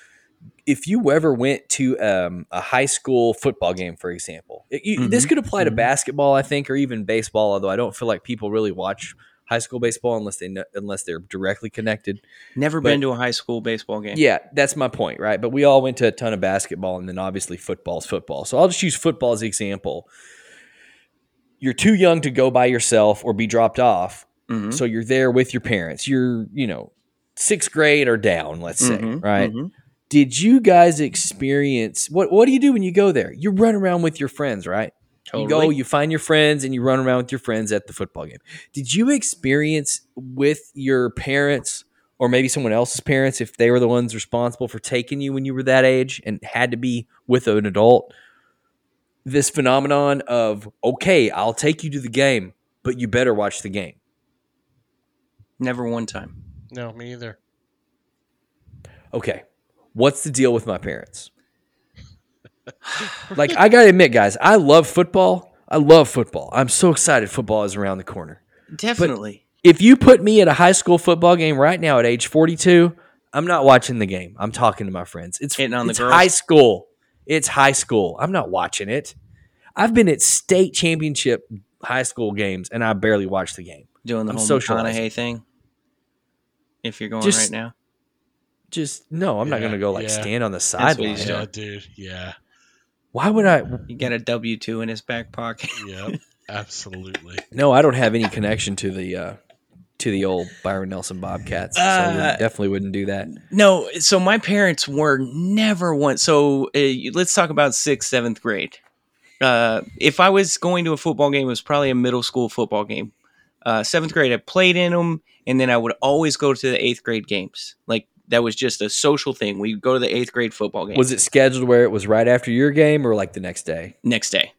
If you ever went to um, a high school football game, for example, it- you- this Mhm, could apply to mhm. basketball, I think, or even baseball. Although I don't feel like people really watch high school baseball unless they know, unless they're directly connected. Never but- been to a high school baseball game. Yeah, that's my point, right? But we all went to a ton of basketball, and then obviously football's football. So I'll just use football as the example. You're too young to go by yourself or be dropped off, Mhm. so you're there with your parents. You're, you know, sixth grade or down, let's say, Mhm, right? mhm. Did you guys experience what? What do you do when you go there? You run around with your friends, right? You go, you find your friends, and you run around with your friends at the football game. Did you experience with your parents, or maybe someone else's parents, if they were the ones responsible for taking you when you were that age and had to be with an adult, this phenomenon of, okay, I'll take you to the game, but you better watch the game? Never one time. no, me either. Okay, what's the deal with my parents? Like, I gotta admit, guys, I love football. I love football. I'm so excited football is around the corner. Definitely. if you put me at a high school football game right now at age 42, I'm not watching the game. I'm talking to my friends. It's, Hitting on the girls? high school. It's high school. I'm not watching it. I've been at state championship high school games and I barely watch the game. Doing the I'm whole socializing. McConaughey thing. If you're going Just- right now. Just no, I'm not going to go like yeah. stand on the what sideline. Yeah, dude. Yeah, Why would I? You got a W two in his back pocket. yep, absolutely. No, I don't have any connection to the uh, to the old Byron Nelson Bobcats. so I Uh, definitely wouldn't do that. No, so my parents were never one. So uh, let's talk about sixth, seventh grade. Uh, if I was going to a football game, it was probably a middle school football game. Uh, seventh grade, I played in them, and then I would always go to the eighth grade games. Like that was just a social thing. We'd go to the eighth grade football game Was it scheduled where it was right after your game or like the next day? next day,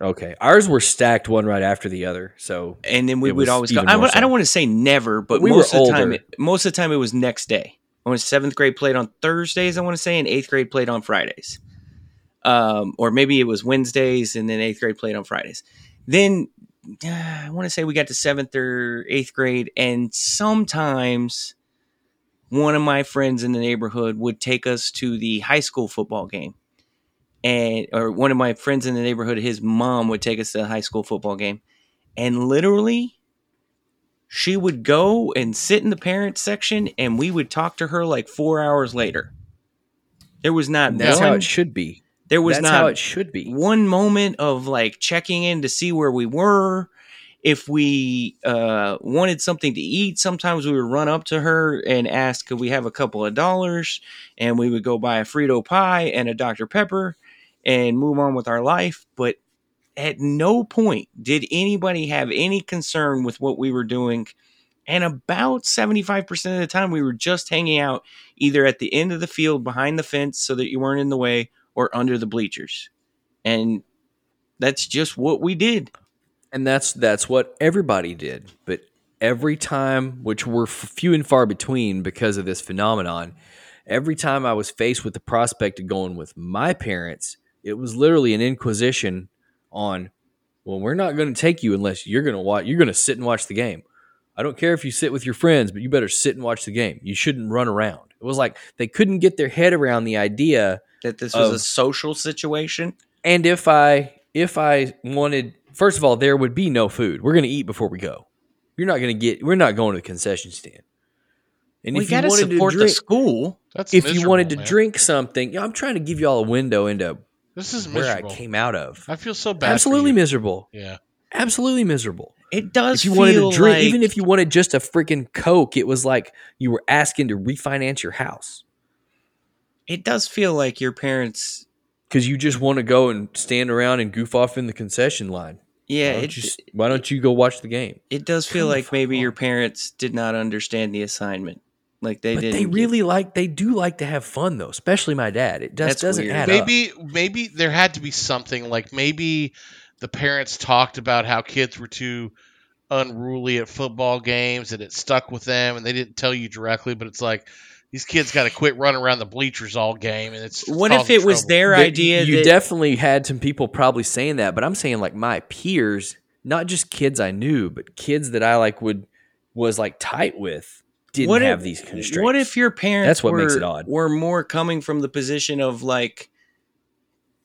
Okay, ours were stacked one right after the other. So and then we would always go. I, I don't want to say never, but We were most of the time, older. it, most of the time it was next day. When seventh grade played on Thursdays, I want to say, and eighth grade played on Fridays. Um, or maybe it was Wednesdays, and then eighth grade played on Fridays. Then uh, I want to say we got to seventh or eighth grade, and sometimes one of my friends in the neighborhood would take us to the high school football game. And or one of my friends in the neighborhood, his mom would take us to the high school football game. And literally she would go and sit in the parents section and we would talk to her like four hours later. There was not that's one, how it should be. there was that's not how it should be. one moment of like checking in to see where we were. If we uh, wanted something to eat, sometimes we would run up to her and ask, could we have a couple of dollars? And we would go buy a Frito pie and a Dr. Pepper and move on with our life. But at no point did anybody have any concern with what we were doing. And about 75% of the time, we were just hanging out either at the end of the field behind the fence so that you weren't in the way or under the bleachers. And that's just what we did. And that's that's what everybody did. But every time which were f- few and far between because of this phenomenon every time i was faced with the prospect of going with my parents it was literally an inquisition on well we're not going to take you unless you're going to watch you're going to sit and watch the game. I don't care if you sit with your friends but you better sit and watch the game. You shouldn't run around. It was like they couldn't get their head around the idea That this was Of- a social situation. and if I if I wanted, first of all, there would be no food. We're going to eat before we go. You're not going to get. We're not going to the concession stand. And we if you got to wanted support to the drink, school. That's if you wanted to man. drink something, you know, I'm trying to give you all a window into this is where miserable. I came out of. I feel so bad. for Absolutely you. miserable. Yeah. Absolutely miserable. It does If you feel wanted to drink, like, even if you wanted just a freaking Coke, it was like you were asking to refinance your house it does feel like your parents. because you just want to go and stand around and goof off in the concession line. Yeah, why don't, it, you, why don't you go watch the game? it does feel Come like fuck maybe your parents did not understand the assignment. Like they didn't. they get- really like they do like to have fun though, especially my dad. It just That's doesn't weird. add up. maybe maybe there had to be something like maybe the parents talked about how kids were too unruly at football games and it stuck with them and they didn't tell you directly but it's like these kids got to quit running around the bleachers all game and it's What if causing it was their There- idea You that definitely had some people probably saying that, but I'm saying like my peers, not just kids I knew, but kids that I like would was like tight with didn't What if- have these constraints. What if your parents That's what were, makes it odd. were more coming from the position of like,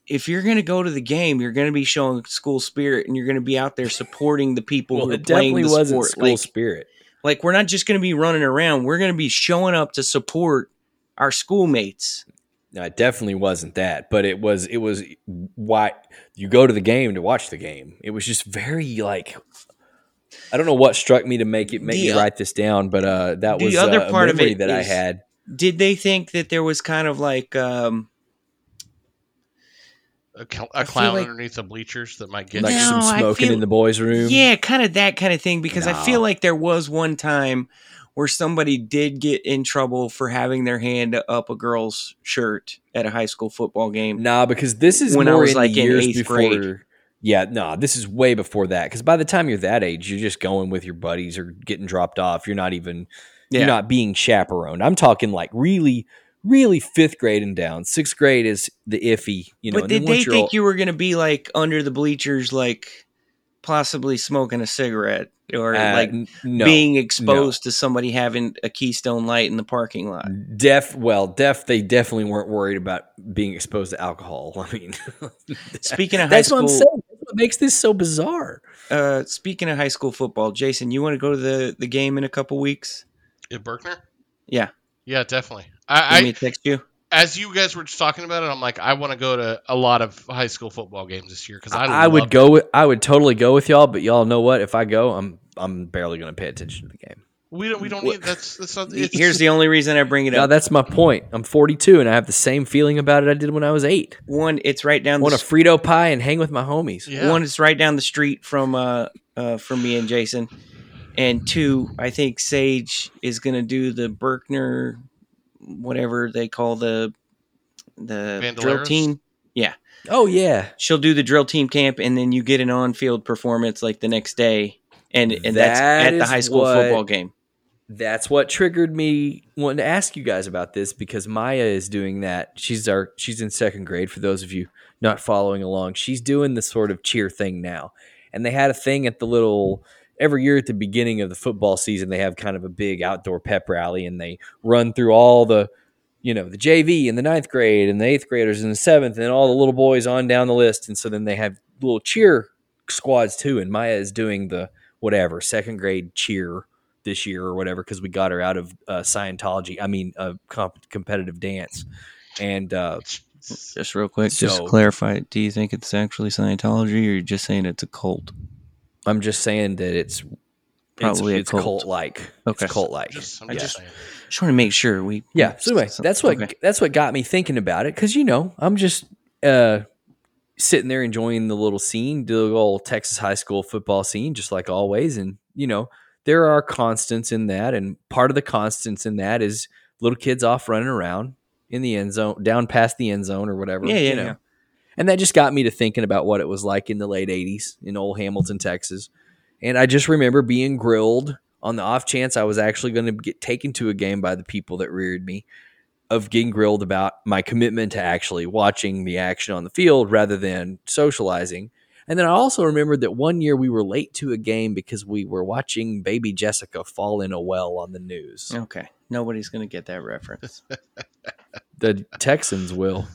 if you're going to go to the game, you're going to be showing school spirit and you're going to be out there supporting the people well, who are it playing definitely the wasn't sport. school Like, spirit. Like we're not just going to be running around. We're going to be showing up to support our schoolmates. No, it definitely wasn't that, but it was it was why you go to the game to watch the game. It was just very like I don't know what struck me to make it make The me write this down, but uh, that was the other uh, part of it that I had. Did they think that there was kind of like um, a, cl- I a feel clown like- underneath the bleachers that might get Like you. No, some I smoking feel- in the boys' room. Yeah, kind of that kind of thing. Because I feel like there was one time where somebody did get in trouble for having their hand up a girl's shirt at a high school football game. Nah, because this is When I was, in like, the in years eighth before. grade. Yeah, no, this is way before that. Because by the time you're that age, you're just going with your buddies or getting dropped off. You're not even Yeah. you're not being chaperoned. I'm talking like really, really fifth grade and down. Sixth grade is the iffy, you know. but did they you're think all- you were going to be like under the bleachers, like possibly smoking a cigarette or uh, like n- no, being exposed to somebody having a Keystone Light in the parking lot? deaf? Well, deaf. They definitely weren't worried about being exposed to alcohol. I mean, Speaking of high that's what I'm school, saying. That's what makes this so bizarre. uh, speaking of high school football, Jason, you want to go to the the game in a couple weeks? At Berkner? Yeah. Yeah, definitely. Let I, me I text you. as you guys were just talking about it, I'm like, I want to go to a lot of high school football games this year because I, I, would love- go with. I would totally go with y'all, but y'all know what? If I go, I'm I'm barely going to pay attention to the game. We don't. We don't need. That's that's not. It's, Here's the only reason I bring it Yeah, up. that's my point. I'm 42 and I have the same feeling about it I did when I was eight. One, it's right down I the want a Frito pie and hang with my homies. Yeah. One, it's right down the street from uh, uh from me and Jason, and two, I think Sage is gonna do the Berkner, whatever they call the the drill team. Yeah. Oh yeah, She'll do the drill team camp, and then you get an on field performance like the next day, and and that's That at the high school what- football game. that's what triggered me wanting to ask you guys about this because Maya is doing that. She's our she's in second grade. For those of you not following along, she's doing the sort of cheer thing now. And they had a thing at the little every year at the beginning of the football season. They have kind of a big outdoor pep rally, and they run through all the you know the JV and the ninth grade and the eighth graders and the seventh and all the little boys on down the list. And so then they have little cheer squads too. And Maya is doing the whatever second grade cheer this year or whatever because we got her out of uh, Scientology. I mean, uh, comp- competitive dance, and uh, Just real quick, just So- to clarify. Do you think it's actually Scientology, or you're just saying it's a cult? I'm just saying that it's Probably a it's, cult. cult like. Okay. It's cult like. Just, I'm just just- Just want to make sure we. Yeah. So anyway, that's what Okay. that's what got me thinking about it because you know I'm just uh, sitting there enjoying the little scene, the little Texas high school football scene, just like always, and you know there are constants in that, and part of the constants in that is little kids off running around in the end zone, down past the end zone or whatever. Yeah, yeah, you know. yeah. And that just got me to thinking about what it was like in the late '80s in old Hamilton, Texas. And I just remember being grilled on the off chance I was actually going to get taken to a game by the people that reared me, of getting grilled about my commitment to actually watching the action on the field rather than socializing. And then I also remembered that one year we were late to a game because we were watching baby Jessica fall in a well on the news. Okay, nobody's gonna get that reference. The Texans will.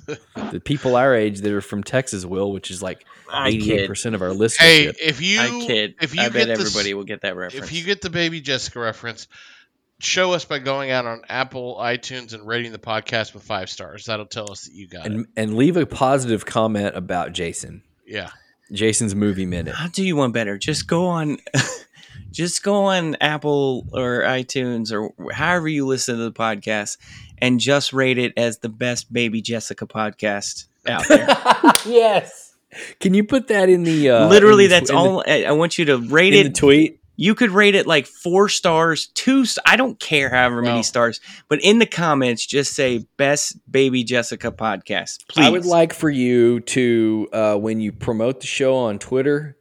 The people our age that are from Texas will, which is like I eighty-eight percent of our listenership. Hey, if you I kid. if you I get bet this- everybody will get that reference. if you get the baby Jessica reference, show us by going out on Apple iTunes and rating the podcast with five stars. That'll tell us that you got it. and and leave a positive comment about Jason. Yeah. Jason's movie minute. I'll do you one better. Just go on, just go on Apple or iTunes or however you listen to the podcast, and just rate it as the best Baby Jessica podcast out there. yes. Can you put that in the uh, Literally, in the that's tw- in the- all. I I want you to rate in the it. tweet? you could rate it like four stars, two. I don't care however many Well- stars, but in the comments, just say best Baby Jessica podcast. Please. I would like for you to uh, when you promote the show on Twitter,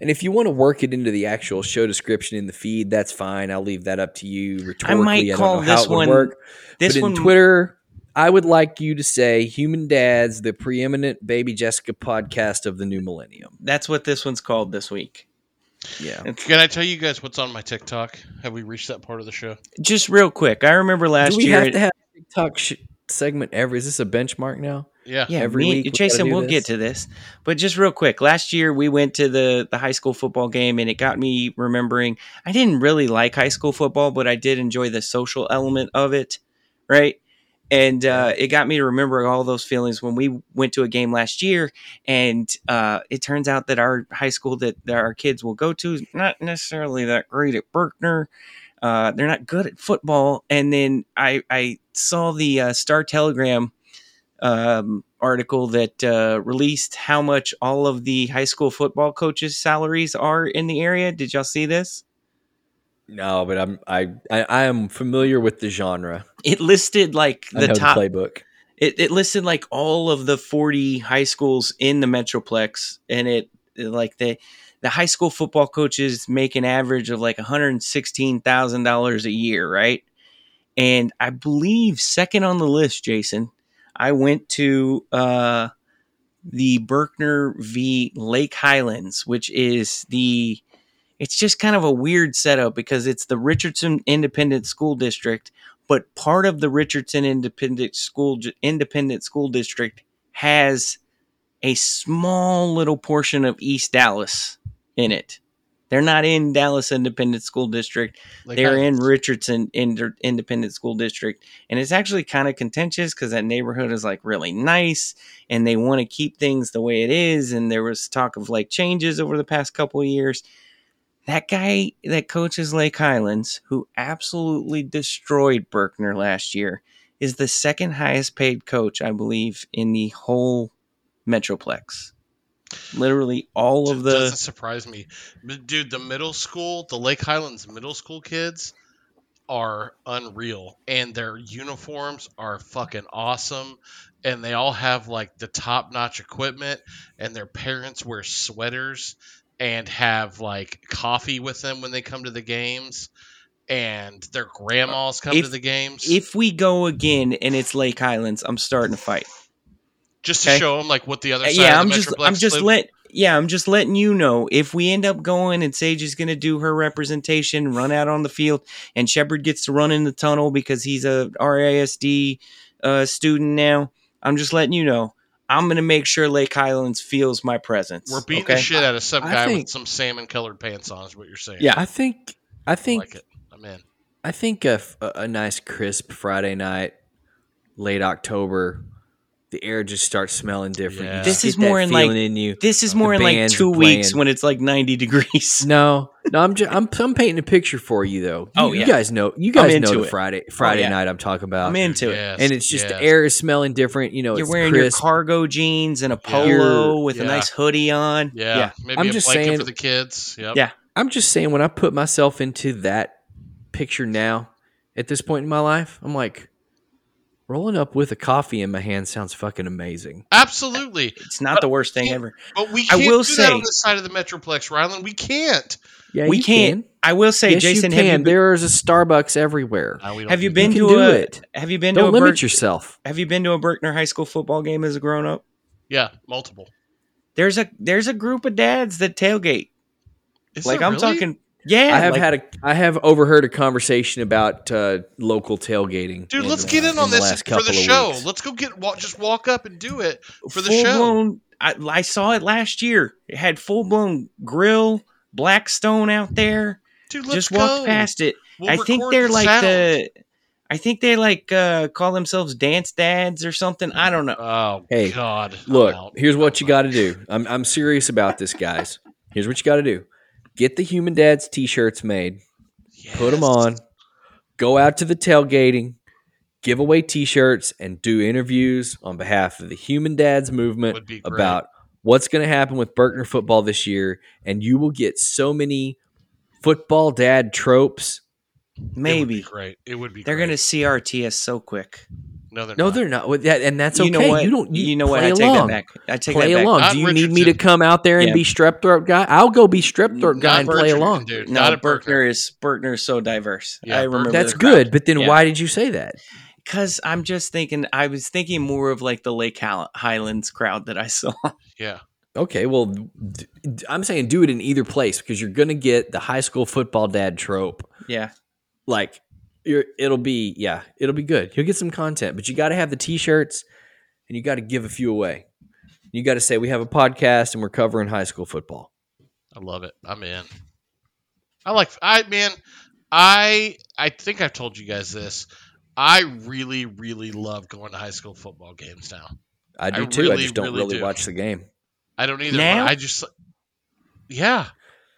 and if you want to work it into the actual show description in the feed, that's fine. I'll leave that up to you. Rhetorically, might don't call know how this it one- work. this but one. in Twitter, I would like you to say "Human Dads," the preeminent Baby Jessica podcast of the new millennium. That's what this one's called this week. Yeah. Can I tell you guys what's on my TikTok? Have we reached that part of the show? Just real quick, I remember last Do we year. have to have a TikTok sh- segment every? Is this a benchmark now? Yeah. Yeah, every me, week we gotta Jason, do we'll this? get to this, but just real quick. Last year we went to the the high school football game, and it got me remembering. I didn't really like high school football, but I did enjoy the social element of it, right? And uh, it got me to remember all those feelings when we went to a game last year. And uh, it turns out that our high school that, that our kids will go to is not necessarily that great at Berkner. Uh, they're not good at football. And then I, I saw the uh, Star Telegram um, article that uh, released how much all of the high school football coaches' salaries are in the area. Did y'all see this? No, but I'm I I, I am familiar with the genre. It listed like the top. the playbook. it, it listed like all of the 40 high schools in the metroplex, and it it, like the the high school football coaches make an average of like one hundred sixteen thousand dollars a year, right? And I believe second on the list, Jason, I went to uh, the Berkner v. Lake Highlands, which is the it's just kind of a weird setup because it's the Richardson Independent School District, but part of the Richardson Independent School Independent School District has a small little portion of East Dallas in it. They're not in Dallas Independent School District. Like They're in Richardson Inter- Independent School District, and it's actually kind of contentious because that neighborhood is like really nice, and they want to keep things the way it is. And there was talk of like changes over the past couple of years. That guy that coaches Lake Highlands, who absolutely destroyed Berkner last year, is the second highest paid coach, I believe, in the whole Metroplex. Literally all of the doesn't surprise me, dude. The middle school, the Lake Highlands middle school kids are unreal, and their uniforms are fucking awesome, and they all have like the top notch equipment, and their parents wear sweaters and have like coffee with them when they come to the games, and their grandmas come to the games if we go again and it's Lake Highlands, I'm starting to fight. Just to okay. show them like what the other Uh, side yeah, of I'm just I'm just live- let yeah, I'm just letting you know if we end up going and Sage is going to do her representation, run out on the field, and Shepard gets to run in the tunnel because he's a RASD uh, student now. I'm just letting you know. I'm going to make sure Lake Highlands feels my presence. We're beating okay? the shit out of some I guy think- with some salmon colored pants on. Is what you're saying? Yeah. I think I I think like it. I'm in. I think a, a, a nice crisp Friday night, late October, the air just starts smelling different. Yeah. You This is get that more in, like, in you. This is The more in like two weeks when it's like 90 degrees. No, no, I'm just I'm I'm painting a picture for you though. You, Oh, you guys know you guys know the it. Friday Friday oh, yeah. night I'm talking about. I'm into it. And it's just yes. the air is smelling different. You know, You're it's wearing crisp. your cargo jeans and a polo You're- with a nice hoodie on. Yeah, maybe I'm a just blanket saying- for the kids. Yep. Yeah. I'm just saying when I put myself into that picture now, at this point in my life, I'm like, rolling up with a coffee in my hand sounds fucking amazing. absolutely. It's not the worst thing ever. But we I can't will do that on say- this side of the Metroplex, Rylan. We can't. Yeah, we you can't. Can. I will say, yes, Jason, you have you, can. been, There's a Starbucks everywhere. No, have you been to do a it. have you been Don't to a limit Berk- yourself. have you been to a Berkner High School football game as a grown up? Yeah, multiple. There's a there's a group of dads that tailgate. Is like I'm really? talking. Yeah, I have like, had a I have overheard a conversation about uh, local tailgating. Dude, in, let's uh, get in on the this last for the show. weeks. Let's go get walk, just walk up and do it for the full show. blown. I, I saw it last year. It had full blown grill, Blackstone out there. Dude, let's Just walked go. past it. We'll I think they're the like sound. the. I think they like uh, call themselves dance dads or something. I don't know. Oh Hey, God! Look, here's what you got to do. I'm I'm serious about this, guys. Here's what you got to do. Get the Human Dads t-shirts made. Put them on. Go out to the tailgating. Give away t-shirts and do interviews on behalf of the Human Dads movement Would be great. about what's going to happen with Berkner football this year, and you will get so many football dad tropes. It would be Maybe great. It would be. they're gonna CRT us so quick. No, they're No, not. they're not. With that, and that's okay. you know what? You don't. You, know what? play I take along. that back. I take play that back. along. Not Do you need me to come out there and Yeah. be strep throat guy? I'll go be strep throat guy Not and play along. dude. No, not at Berkner Berkner. is Berkner is so diverse. Yeah, I remember That's good, but then Yeah. why did you say that? Because I'm just thinking. I was thinking more of like the Lake Highlands crowd that I saw. Yeah. Okay, well, I'm saying do it in either place because you're going to get the high school football dad trope. yeah, Like, you're, it'll be yeah, it'll be good. You'll get some content, but you got to have the t-shirts and you got to give a few away. You got to say we have a podcast and we're covering high school football. I love it. I'm in. I like. I man. I I think I've told you guys this. I really really love going to high school football games now. I do I too. I just don't really really do. watch the game. I don't either. Now? I just. Yeah.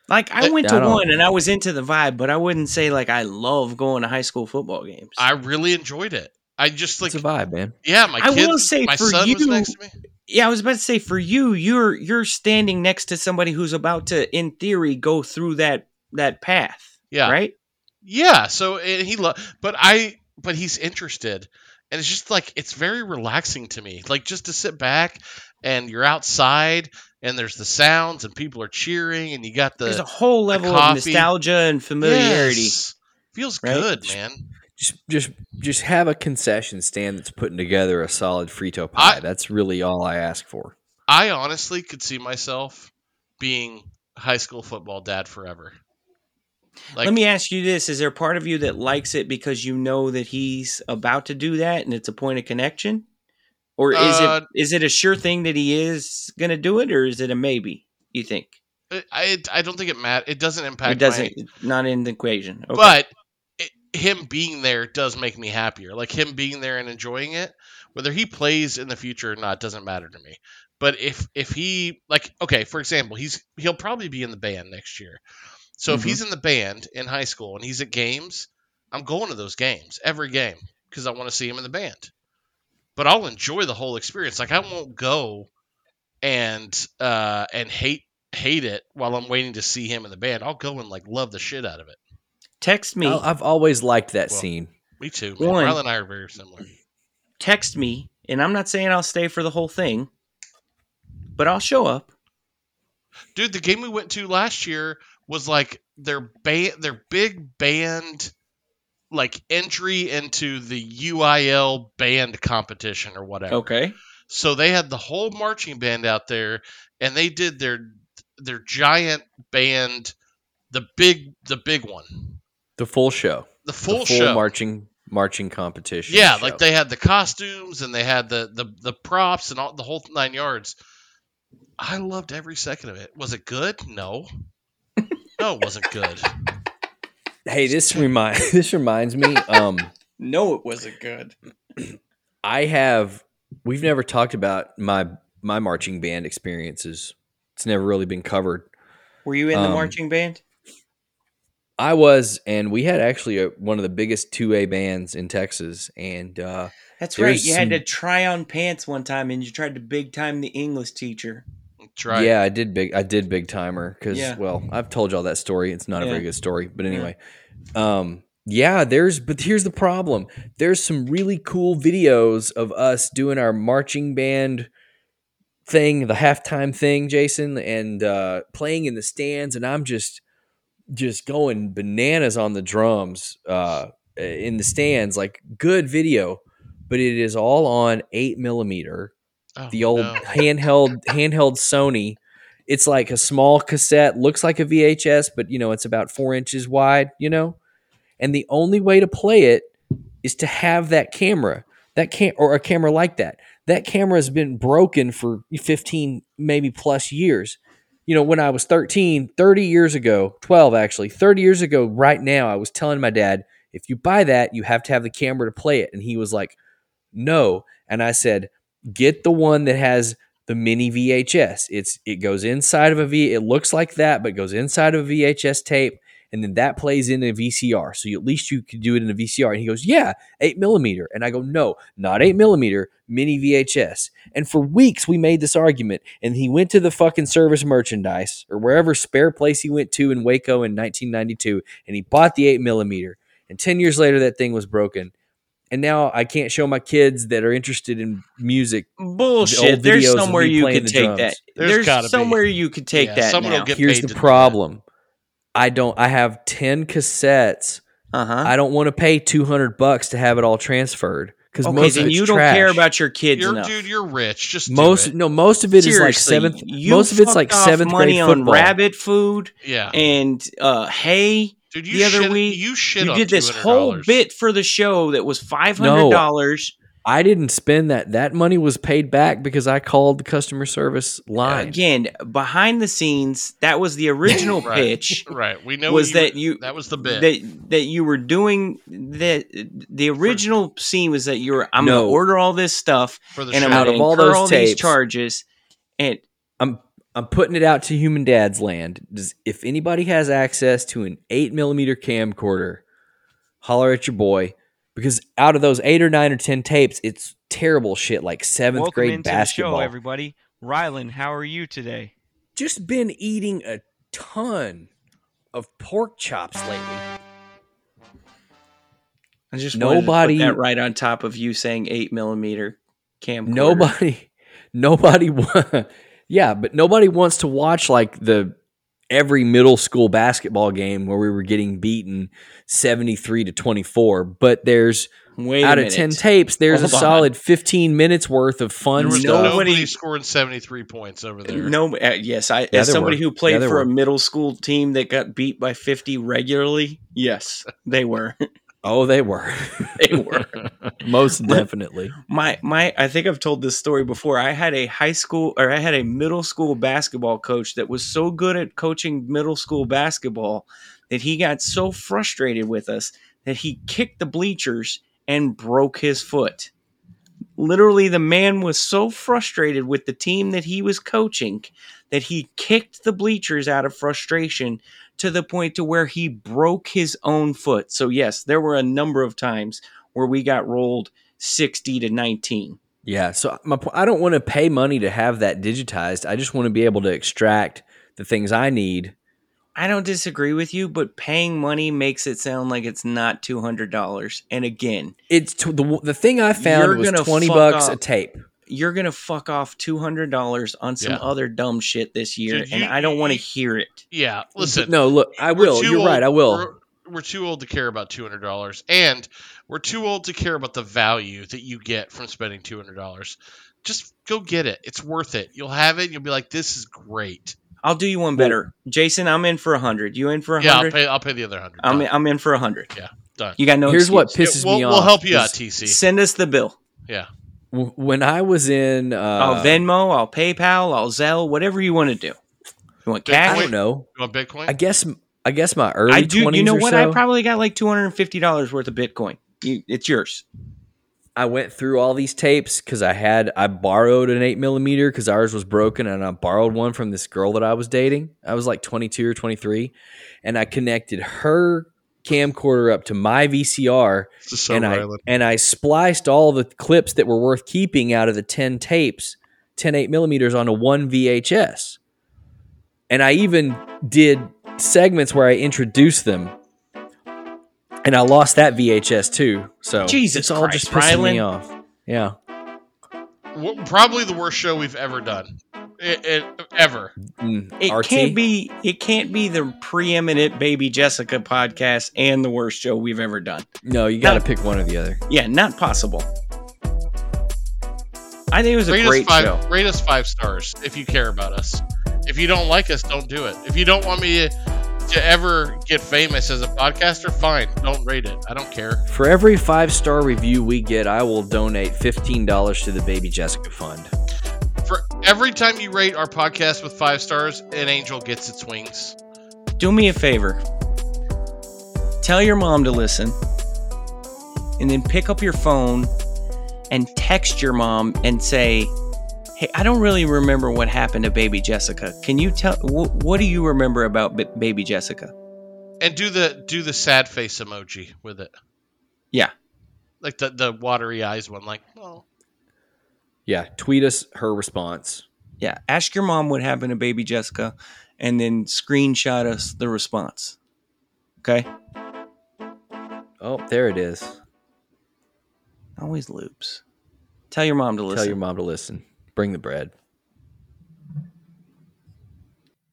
Like I went I to don't- one and I was into the vibe, but I wouldn't say like I love going to high school football games. I really enjoyed it. I just like. it's a vibe, man. Yeah, my I kids. will say my for son was next to me. yeah, I was about to say for you, you're you're standing next to somebody who's about to, in theory, go through that that path. Yeah. Right. Yeah. So and he lo- but I but he's interested, and it's just like it's very relaxing to me. Like just to sit back and you're outside and there's the sounds and people are cheering and you got the There's a whole level of nostalgia and familiarity. Yes. Feels Right? good, man. Just just just have a concession stand that's putting together a solid frito pie. I- that's really all I ask for. I honestly could see myself being high school football dad forever. Like Let me ask you this: Is there part of you that likes it because you know that he's about to do that and it's a point of connection, or is Uh, it is it a sure thing that he is going to do it, or is it a maybe? You think I I don't think it matters. It doesn't impact. it doesn't? my- Not in the equation. Okay. But it, him being there does make me happier. Like him being there and enjoying it, whether he plays in the future or not doesn't matter to me. But if if he like okay, for example, he's he'll probably be in the band next year. So if Mhm. he's in the band in high school and he's at games, I'm going to those games every game because I want to see him in the band. But I'll enjoy the whole experience. Like I won't go and uh and hate hate it while I'm waiting to see him in the band. I'll go and like love the shit out of it. text me. I- I've always liked that Well, scene. Me too. Man. One. Rylan and I are very similar. text me, and I'm not saying I'll stay for the whole thing, but I'll show up. Dude, the game we went to last year was like their band, their big band, like entry into the UIL band competition or whatever. Okay. So they had the whole marching band out there, and they did their their giant band, the big the big one, The full show. the full, the full show. marching marching competition. Yeah, show. like they had the costumes and they had the the, the props and all the whole nine yards. I loved every second of it. Was it good? No. No, it wasn't good. Hey, this remind this reminds me. Um, No, it wasn't good. I have. We've never talked about my my marching band experiences. It's never really been covered. Were you in the Um, marching band? I was, and we had actually a, one of the biggest two A bands in Texas, and uh, That's right. You had to try on pants one time, and you tried to big time the English teacher. Try. yeah, I did big. I did big timer because Yeah. well, I've told y'all that story. It's not a very good story, but anyway, um, yeah. There's but here's the problem. There's some really cool videos of us doing our marching band thing, the halftime thing, Jason, and uh, playing in the stands, and I'm just just going bananas on the drums uh, in the stands, like good video, but it is all on eight millimeter Oh, the old no. handheld handheld Sony. It's like a small cassette, looks like a VHS, but you know it's about four inches wide. You know, and the only way to play it is to have that camera, that can or a camera like that. That camera has been broken for 15, maybe plus years. You know, when I was 13, 30 years ago, 12 actually, 30 years ago, right now, I was telling my dad, if you buy that, you have to have the camera to play it. And he was like, no. And I said, get the one that has the mini VHS. It's it goes inside of a V. It looks like that, but goes inside of a VHS tape, and then that plays in a VCR. So you, at least you could do it in a VCR. And he goes, "Yeah, eight millimeter." And I go, "No, not eight millimeter, mini VHS." And for weeks we made this argument, and he went to the fucking service merchandise or wherever spare place he went to in Waco in 1992, and he bought the eight millimeter. And ten years later, that thing was broken. And now I can't show my kids that are interested in music Bullshit. old There's somewhere you playing could take drums. that. There's There's, gotta be. somewhere you could take Yeah, that someone will get- Here's paid the to do that. problem. I don't I have 10 cassettes. Uh huh. I don't want to pay 200 bucks to have it all transferred cuz Okay, most of then it's you don't care about your kids You're, enough. dude, you're rich. Just do most it. no most of it is like 7th you most of it's like fucked off 7th money grade on rabbit food Yeah, and uh, hay. Dude. You the other shit, week, you shit you on did this whole $200. bit for the show that was five hundred dollars. I didn't spend that that money was paid back because I called the customer service line. Again, behind the scenes, that was the original Right. pitch. Right. We know was what that you That was the bit. that that you were doing that the original scene was that you were I'm No. gonna order all this stuff for the and I'm. Out gonna of all incur those all these charges and I'm I'm putting it out to human dad's land. Does, if anybody has access to an eight millimeter camcorder, holler at your boy. Because out of those eight or nine or ten tapes, it's terrible shit like seventh Welcome grade into basketball. the show, everybody. Rylan, how are you today? Just been eating a ton of pork chops lately. I just Nobody- nobody that right on top of you saying eight millimeter camcorder. Nobody, nobody, wa- yeah, but nobody wants to watch like the every middle school basketball game where we were getting beaten seventy three to twenty four. But there's Wait out of minute. 10 tapes, there's Hold a on. solid 15 minutes worth of fun there was stuff. nobody, Nobody- scoring 73 points over there. No, uh, yes, I Yeah, as somebody were. who played Yeah, there for a middle school team that got beat by fifty regularly. Yes, they were. Oh, they were. they were. Most definitely. my my I think I've told this story before. I had a high school or I had a middle school basketball coach that was so good at coaching middle school basketball that he got so frustrated with us that he kicked the bleachers and broke his foot. Literally the man was so frustrated with the team that he was coaching that he kicked the bleachers out of frustration to the point to where he broke his own foot. So yes, there were a number of times where we got rolled 60 to 19. Yeah. So my, I don't want to pay money to have that digitized. I just want to be able to extract the things I need. I don't disagree with you, but paying money makes it sound like it's not two hundred dollars. And again, It's t- the the thing I found was twenty bucks a tape. You're gonna fuck off two hundred dollars on some Yeah. other dumb shit this year, Dude, and I don't want to hear it. Yeah, listen. no, look, I will. You're old- right. I will. We're, we're too old to care about two hundred dollars, and we're too old to care about the value that you get from spending two hundred dollars. Just go get it. It's worth it. You'll have it. You'll be like, "This is great." I'll do you one better, Jason. I'm in for a hundred. You in for a Yeah, I'll hundred? pay. I'll pay the other hundred. I'm in, I'm in for a hundred. Yeah, done. You got no. Here's what excuse. pisses we'll, me off. we'll help you out, TC. Send us the bill. Yeah, w- When I was in, uh, I'll Venmo. I'll PayPal. I'll Zelle. Whatever you want to do. You want Bitcoin? cash? I don't know. you want Bitcoin? I guess I guess my early I do. 20s You know what? so, I probably got like two hundred and fifty dollars worth of Bitcoin. You, it's yours. I went through all these tapes because I had I borrowed an eight millimeter because ours was broken, and I borrowed one from this girl that I was dating. I was like twenty two or twenty three, and I connected her camcorder up to my VCR, so and I Rylan. and I spliced all the clips that were worth keeping out of the ten tapes, 10 8 millimeters onto one VHS, and I even did segments where I introduced them. And I lost that VHS too. So Jesus it's all just Christ, pissing me off. Yeah. W- Probably the worst show we've ever done. It, it, ever. Mm, It RT? can't be. It can't be the preeminent Baby Jessica podcast and the worst show we've ever done. No, you got to pick one or the other. Yeah, not possible. I think it was a Rate us great five. show. Rate us five stars if you care about us. If you don't like us, don't do it. If you don't want me to, to ever get famous as a podcaster, fine. Don't rate it. I don't care. For every five star review we get, I will donate fifteen dollars to the Baby Jessica Fund. Every time you rate our podcast with five stars, an angel gets its wings. Do me a favor. Tell your mom to listen, and then pick up your phone and text your mom and say, "Hey, I don't really remember what happened to Baby Jessica. Can you tell? Wh- what do you remember about B- Baby Jessica?" And do the do the sad face emoji with it. Yeah. Like the the watery eyes one. Like, oh. Yeah, tweet us her response. Yeah, ask your mom what happened to baby Jessica and then screenshot us the response. Okay? Oh, there it is. Always loops. Tell your mom to listen. Tell your mom to listen. Bring the bread.